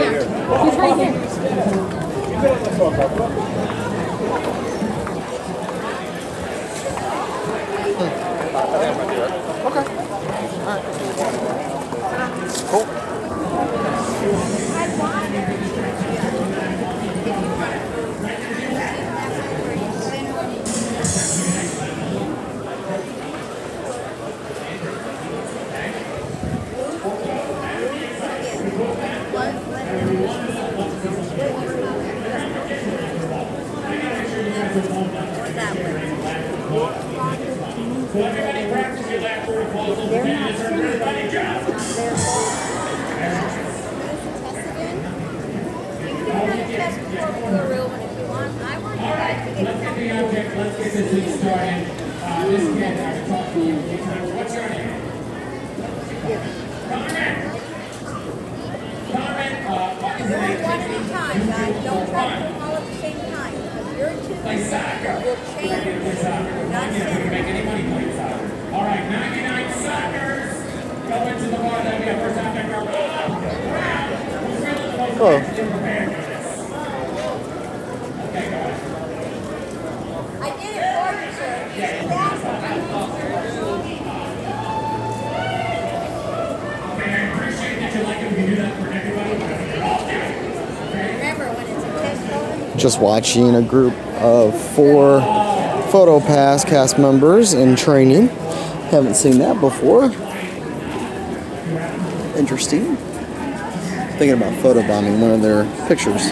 Speaker 20: Thank. He's right here.
Speaker 3: Okay. Cool. Oh. Just watching a group of four PhotoPass cast members in training. Haven't seen that before. Interesting. Thinking about photobombing one of their pictures.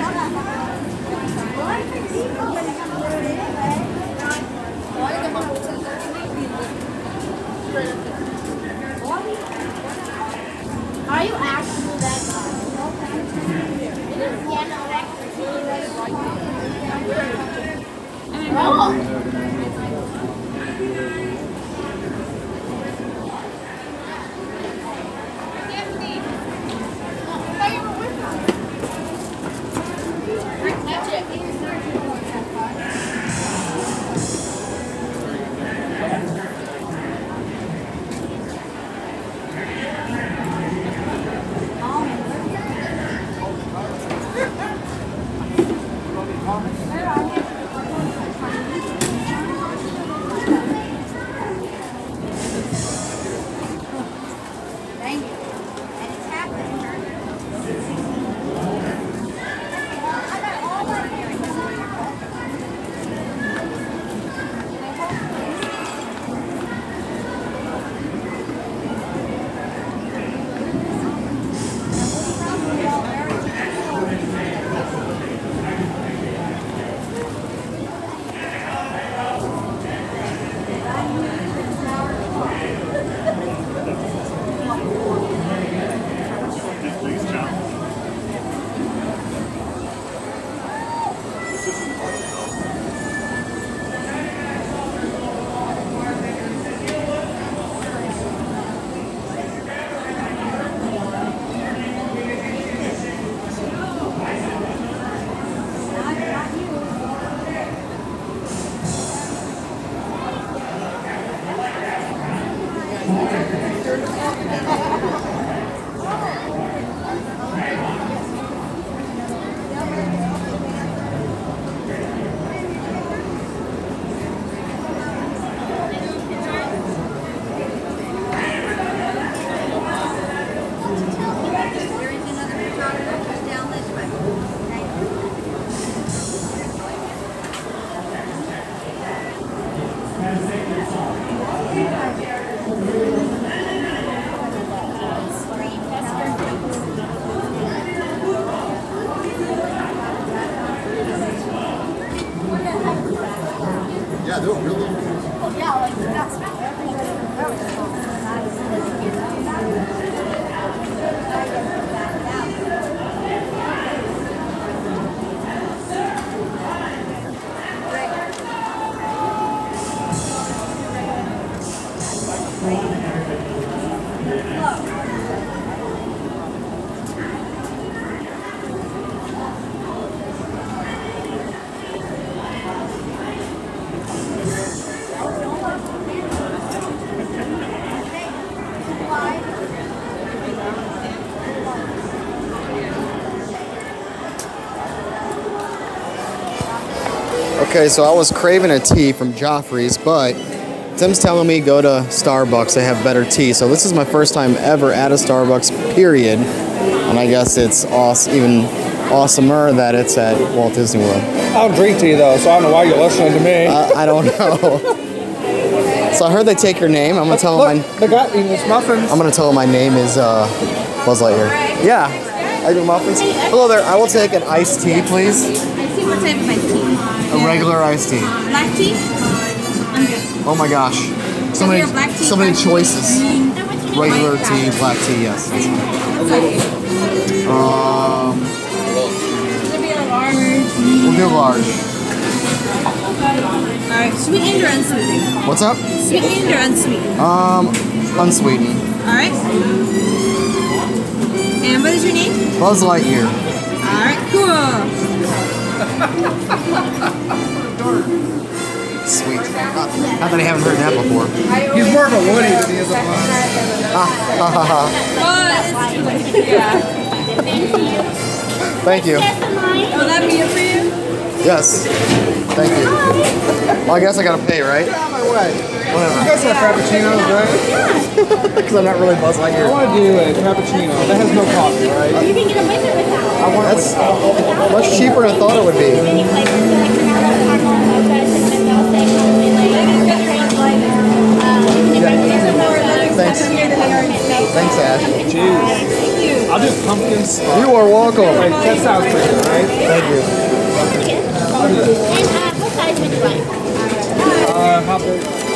Speaker 3: Okay, so I was craving a tea from Joffrey's, but Tim's telling me go to Starbucks. They have better tea. So this is my first time ever at a Starbucks, period. And I guess it's awesome, even awesomer that it's at Walt Disney World.
Speaker 18: I don't drink tea though, so I don't know why you're listening to me.
Speaker 3: Uh, I don't know. so I heard they take your name. I'm gonna tell them my.
Speaker 18: They got English muffins.
Speaker 3: I'm gonna tell them my name is uh, Buzz Lightyear. Yeah. I do muffins. Hello there. I will take an iced tea, please.
Speaker 5: I see what type of iced tea.
Speaker 3: A regular iced tea.
Speaker 5: Black tea? I'm good.
Speaker 3: Oh my gosh. So many,
Speaker 5: black tea,
Speaker 3: so many
Speaker 5: black tea.
Speaker 3: choices. Regular tea, black tea, yes. Um, we'll do large.
Speaker 5: Alright, sweet and or unsweetened?
Speaker 3: What's up?
Speaker 5: Sweet and or unsweetened?
Speaker 3: Um, unsweetened.
Speaker 5: Alright. And what is your name?
Speaker 3: Buzz Lightyear.
Speaker 5: Alright, cool.
Speaker 3: Sweet. Not, not that I haven't heard that before.
Speaker 18: He's more of a Woody than he is a Buzz.
Speaker 3: Thank you.
Speaker 5: Will that be it for you?
Speaker 3: Yes. Thank you. Well, I guess I gotta pay, right?
Speaker 18: Out of my way. You guys have frappuccinos, right?
Speaker 3: Because I'm not really Buzz
Speaker 18: I want to do a frappuccino. That has no coffee, right?
Speaker 5: You can get a with or without.
Speaker 3: I want That's much cheaper than I thought it would be. Thanks. Thanks, Ash.
Speaker 18: Jeez. Thank you. I'll do pumpkin spice.
Speaker 3: You are welcome.
Speaker 18: Wait, that sounds pretty good, right?
Speaker 3: Thank you.
Speaker 5: And uh, what size would you like?
Speaker 18: Uh, how big?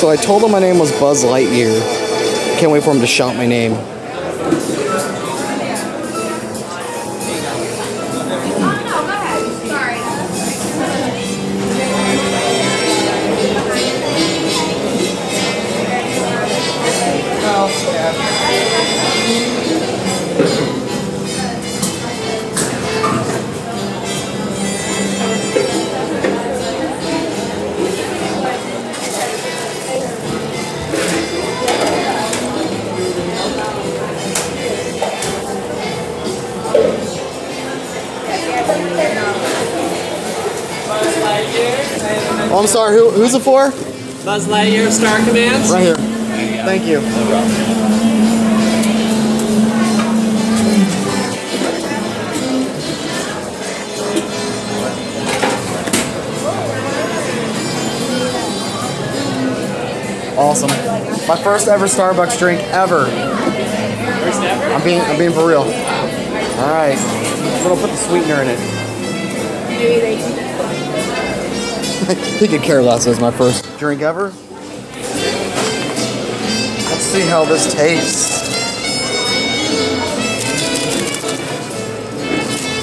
Speaker 3: So I told him my name was Buzz Lightyear. Can't wait for him to shout my name. Who's it for?
Speaker 21: Buzz Lightyear Star Commands.
Speaker 3: Right here. Thank you. Awesome. My first ever Starbucks drink ever.
Speaker 21: First ever?
Speaker 3: I'm being I'm being for real. All right. I'm gonna put the sweetener in it. He could care less. It my first drink ever. Let's see how this tastes.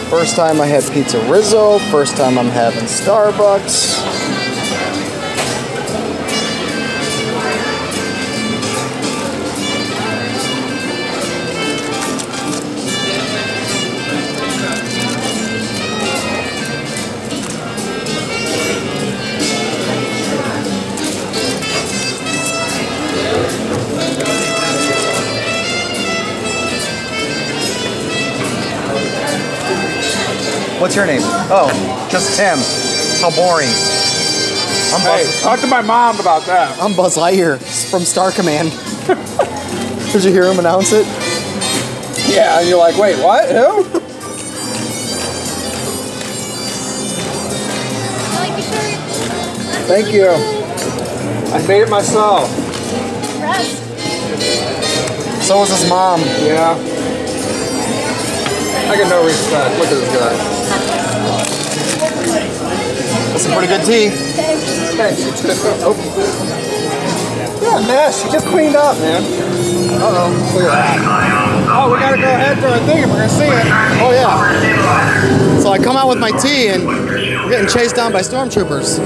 Speaker 3: First time I had pizza Rizzo. First time I'm having Starbucks. Your name? Oh, just Tim. How boring. I'm
Speaker 18: Hey,
Speaker 3: Buzz,
Speaker 18: talk to my mom about that.
Speaker 3: I'm Buzz Lightyear from Star Command. Did you hear him announce it?
Speaker 18: Yeah, and you're like, wait, what? Who? Thank you. I made it myself.
Speaker 3: So was his mom.
Speaker 18: Yeah. I get no respect. Look at this guy.
Speaker 3: That's some pretty good tea.
Speaker 18: Thanks. Oh. Yeah, mess. You just cleaned up, man. Uh-oh. Look at that. Oh, we gotta go ahead to our thing if we're gonna see it.
Speaker 3: Oh yeah. So I come out with my tea and we're getting chased down by stormtroopers.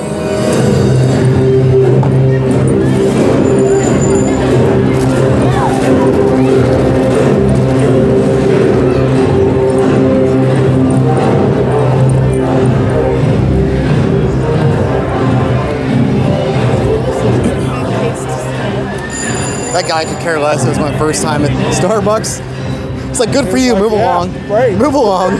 Speaker 3: That guy could care less. It was my first time at Starbucks. It's like, good for you. Move along. Right. Move along.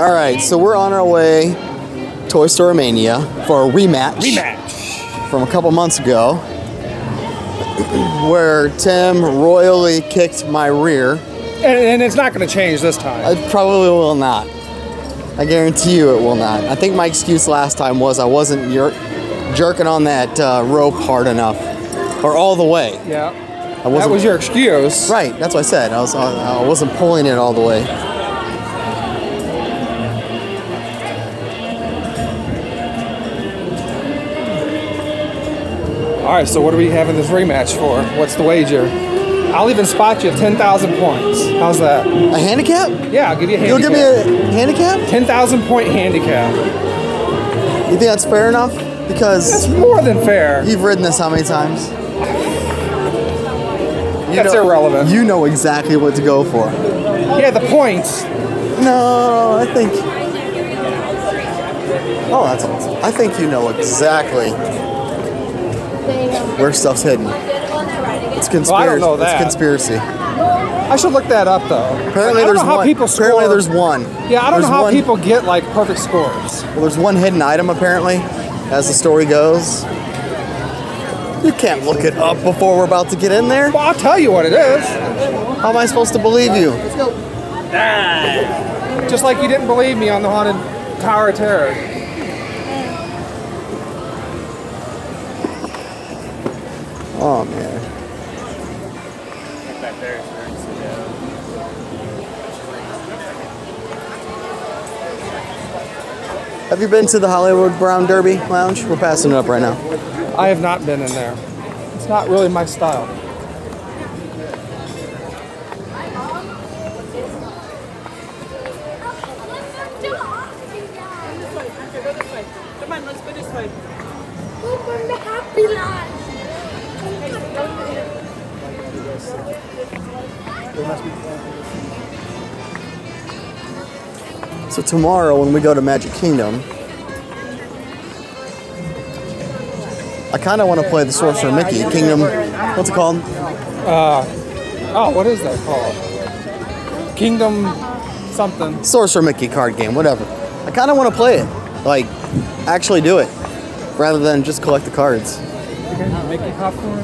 Speaker 3: All right, so we're on our way Toy Story Mania for a rematch.
Speaker 18: Rematch.
Speaker 3: From a couple months ago, where Tim royally kicked my rear.
Speaker 18: And, and it's not gonna change this time.
Speaker 3: It probably will not. I guarantee you it will not. I think my excuse last time was I wasn't jer- jerking on that uh, rope hard enough, or all the way.
Speaker 18: Yeah.
Speaker 3: I wasn't,
Speaker 18: That was your excuse.
Speaker 3: Right. That's what I said. I was. I wasn't pulling it all the way.
Speaker 18: All right, so what are we having this rematch for? What's the wager? I'll even spot you 10,000 points. How's that?
Speaker 3: A handicap?
Speaker 18: Yeah, I'll give you a
Speaker 3: You'll
Speaker 18: handicap.
Speaker 3: give me a handicap?
Speaker 18: 10,000 point handicap.
Speaker 3: You think that's fair enough? Because
Speaker 18: That's more than fair.
Speaker 3: you've ridden this how many times? You
Speaker 18: That's
Speaker 3: know,
Speaker 18: irrelevant.
Speaker 3: You know exactly what to go for.
Speaker 18: Yeah, the points.
Speaker 3: No, I think. Oh, that's awesome. I think you know exactly um, where stuff's hidden. It's conspiracy.
Speaker 18: Well, I don't know that.
Speaker 3: It's conspiracy.
Speaker 18: I should look that up though.
Speaker 3: Apparently,
Speaker 18: I don't
Speaker 3: there's
Speaker 18: know how
Speaker 3: one.
Speaker 18: people
Speaker 3: apparently, there's one.
Speaker 18: Yeah, I don't
Speaker 3: There's
Speaker 18: know how
Speaker 3: one-
Speaker 18: people get like perfect scores.
Speaker 3: Well, there's one hidden item apparently, as the story goes. You can't look it up before we're about to get in there.
Speaker 18: Well, I'll tell you what it is.
Speaker 3: How am I supposed to believe you? Let's go.
Speaker 18: Just like you didn't believe me on the haunted Tower of Terror.
Speaker 3: Oh man. Have you been to the Hollywood Brown Derby Lounge? We're passing it up right now.
Speaker 18: I have not been in there. It's not really my style.
Speaker 3: Tomorrow when we go to Magic Kingdom, I kind of want to play the Sorcerer Mickey Kingdom. What's it called?
Speaker 18: Uh, oh, what is that called? Kingdom something.
Speaker 3: Sorcerer Mickey card game, whatever. I kind of want to play it, like actually do it, rather than just collect the cards.
Speaker 18: Mickey popcorn.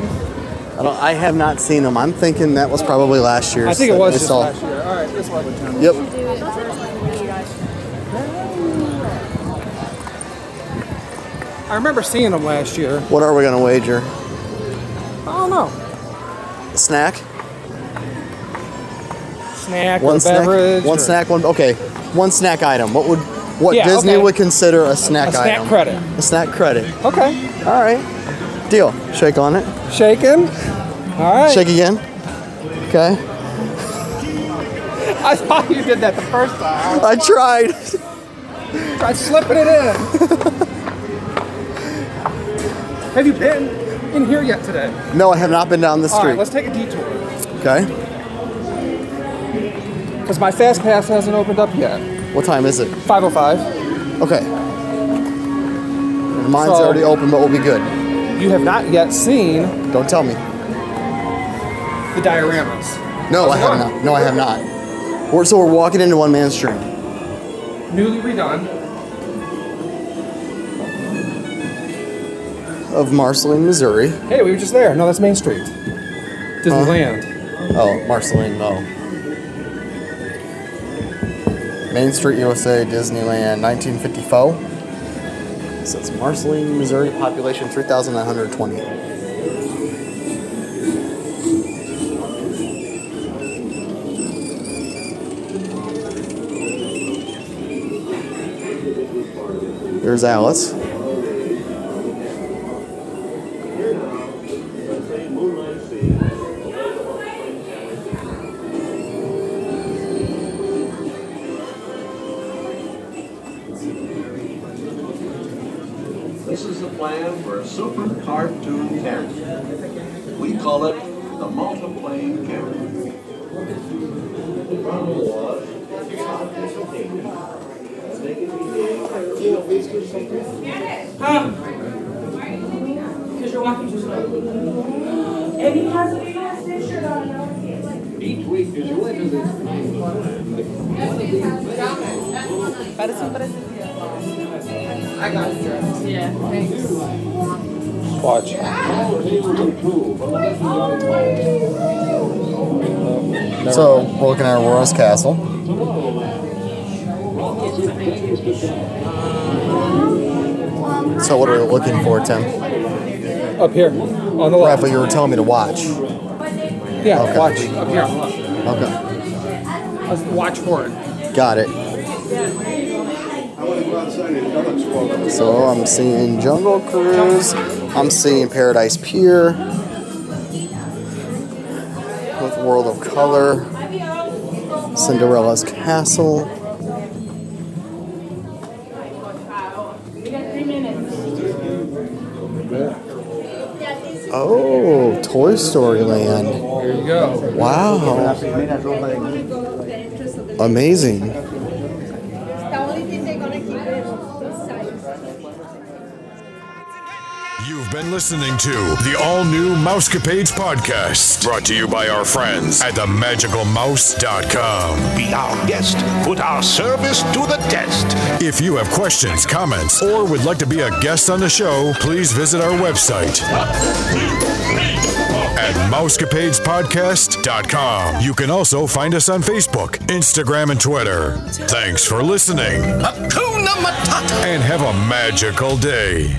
Speaker 3: I don't. I have not seen them. I'm thinking that was probably last year's.
Speaker 18: I think it was just last year. All right, this one.
Speaker 3: Yep.
Speaker 18: I remember seeing them last year.
Speaker 3: What are we gonna wager?
Speaker 18: I don't know.
Speaker 3: Snack.
Speaker 18: Snack
Speaker 3: One
Speaker 18: or
Speaker 3: snack.
Speaker 18: beverage.
Speaker 3: One
Speaker 18: or-
Speaker 3: snack. One. Okay. One snack item. What would what
Speaker 18: Yeah,
Speaker 3: Disney
Speaker 18: okay.
Speaker 3: would consider a snack item?
Speaker 18: A snack
Speaker 3: item?
Speaker 18: credit.
Speaker 3: A snack credit.
Speaker 18: Okay.
Speaker 3: All right. Deal. Shake on it.
Speaker 18: Shaking. All right.
Speaker 3: Shake again. Okay.
Speaker 18: I thought you did that the first time.
Speaker 3: I tried.
Speaker 18: Try slipping it in. Have you been in here yet today?
Speaker 3: No, I have not been down the
Speaker 18: All right,
Speaker 3: street.
Speaker 18: let's take a detour.
Speaker 3: Okay.
Speaker 18: Because my fast pass hasn't opened up yet.
Speaker 3: What time is it?
Speaker 18: 505.
Speaker 3: Okay. Mine's
Speaker 18: So-
Speaker 3: already open, but we'll be good.
Speaker 18: You have not yet seen
Speaker 3: Don't tell me.
Speaker 18: the dioramas.
Speaker 3: No, I have not. No, I have not. We're, so we're walking into one man's dream.
Speaker 18: Newly redone.
Speaker 3: Of Marceline, Missouri.
Speaker 18: Hey, we were just there. No, that's Main Street. Disneyland.
Speaker 3: Oh, Marceline, no. Main Street, USA, Disneyland, 1954. So it's Marceline, Missouri, population 3,920. There's Alice. So we're looking at Aurora's Castle. So what are we looking for, Tim?
Speaker 18: Up here, on the
Speaker 3: Right,
Speaker 18: left.
Speaker 3: but you were telling me to watch.
Speaker 18: Yeah,
Speaker 3: Okay.
Speaker 18: watch. Up here on the left.
Speaker 3: Okay.
Speaker 18: Let's watch for it.
Speaker 3: Got it. So I'm seeing Jungle Cruise. I'm seeing Paradise Pier. With World of Color. Cinderella's Castle.
Speaker 22: We got three minutes.
Speaker 3: Oh, Toy Story Land.
Speaker 18: There you go.
Speaker 3: Wow. Amazing.
Speaker 1: Been listening to the all new Mousecapades podcast, brought to you by our friends at themagicalmouse.com.
Speaker 23: Be our guest, put our service to the test.
Speaker 1: If you have questions, comments, or would like to be a guest on the show, please visit our website at mousecapadespodcast.com. You can also find us on Facebook, Instagram, and Twitter. Thanks for listening.
Speaker 23: Hakuna Matata.
Speaker 1: And have a magical day.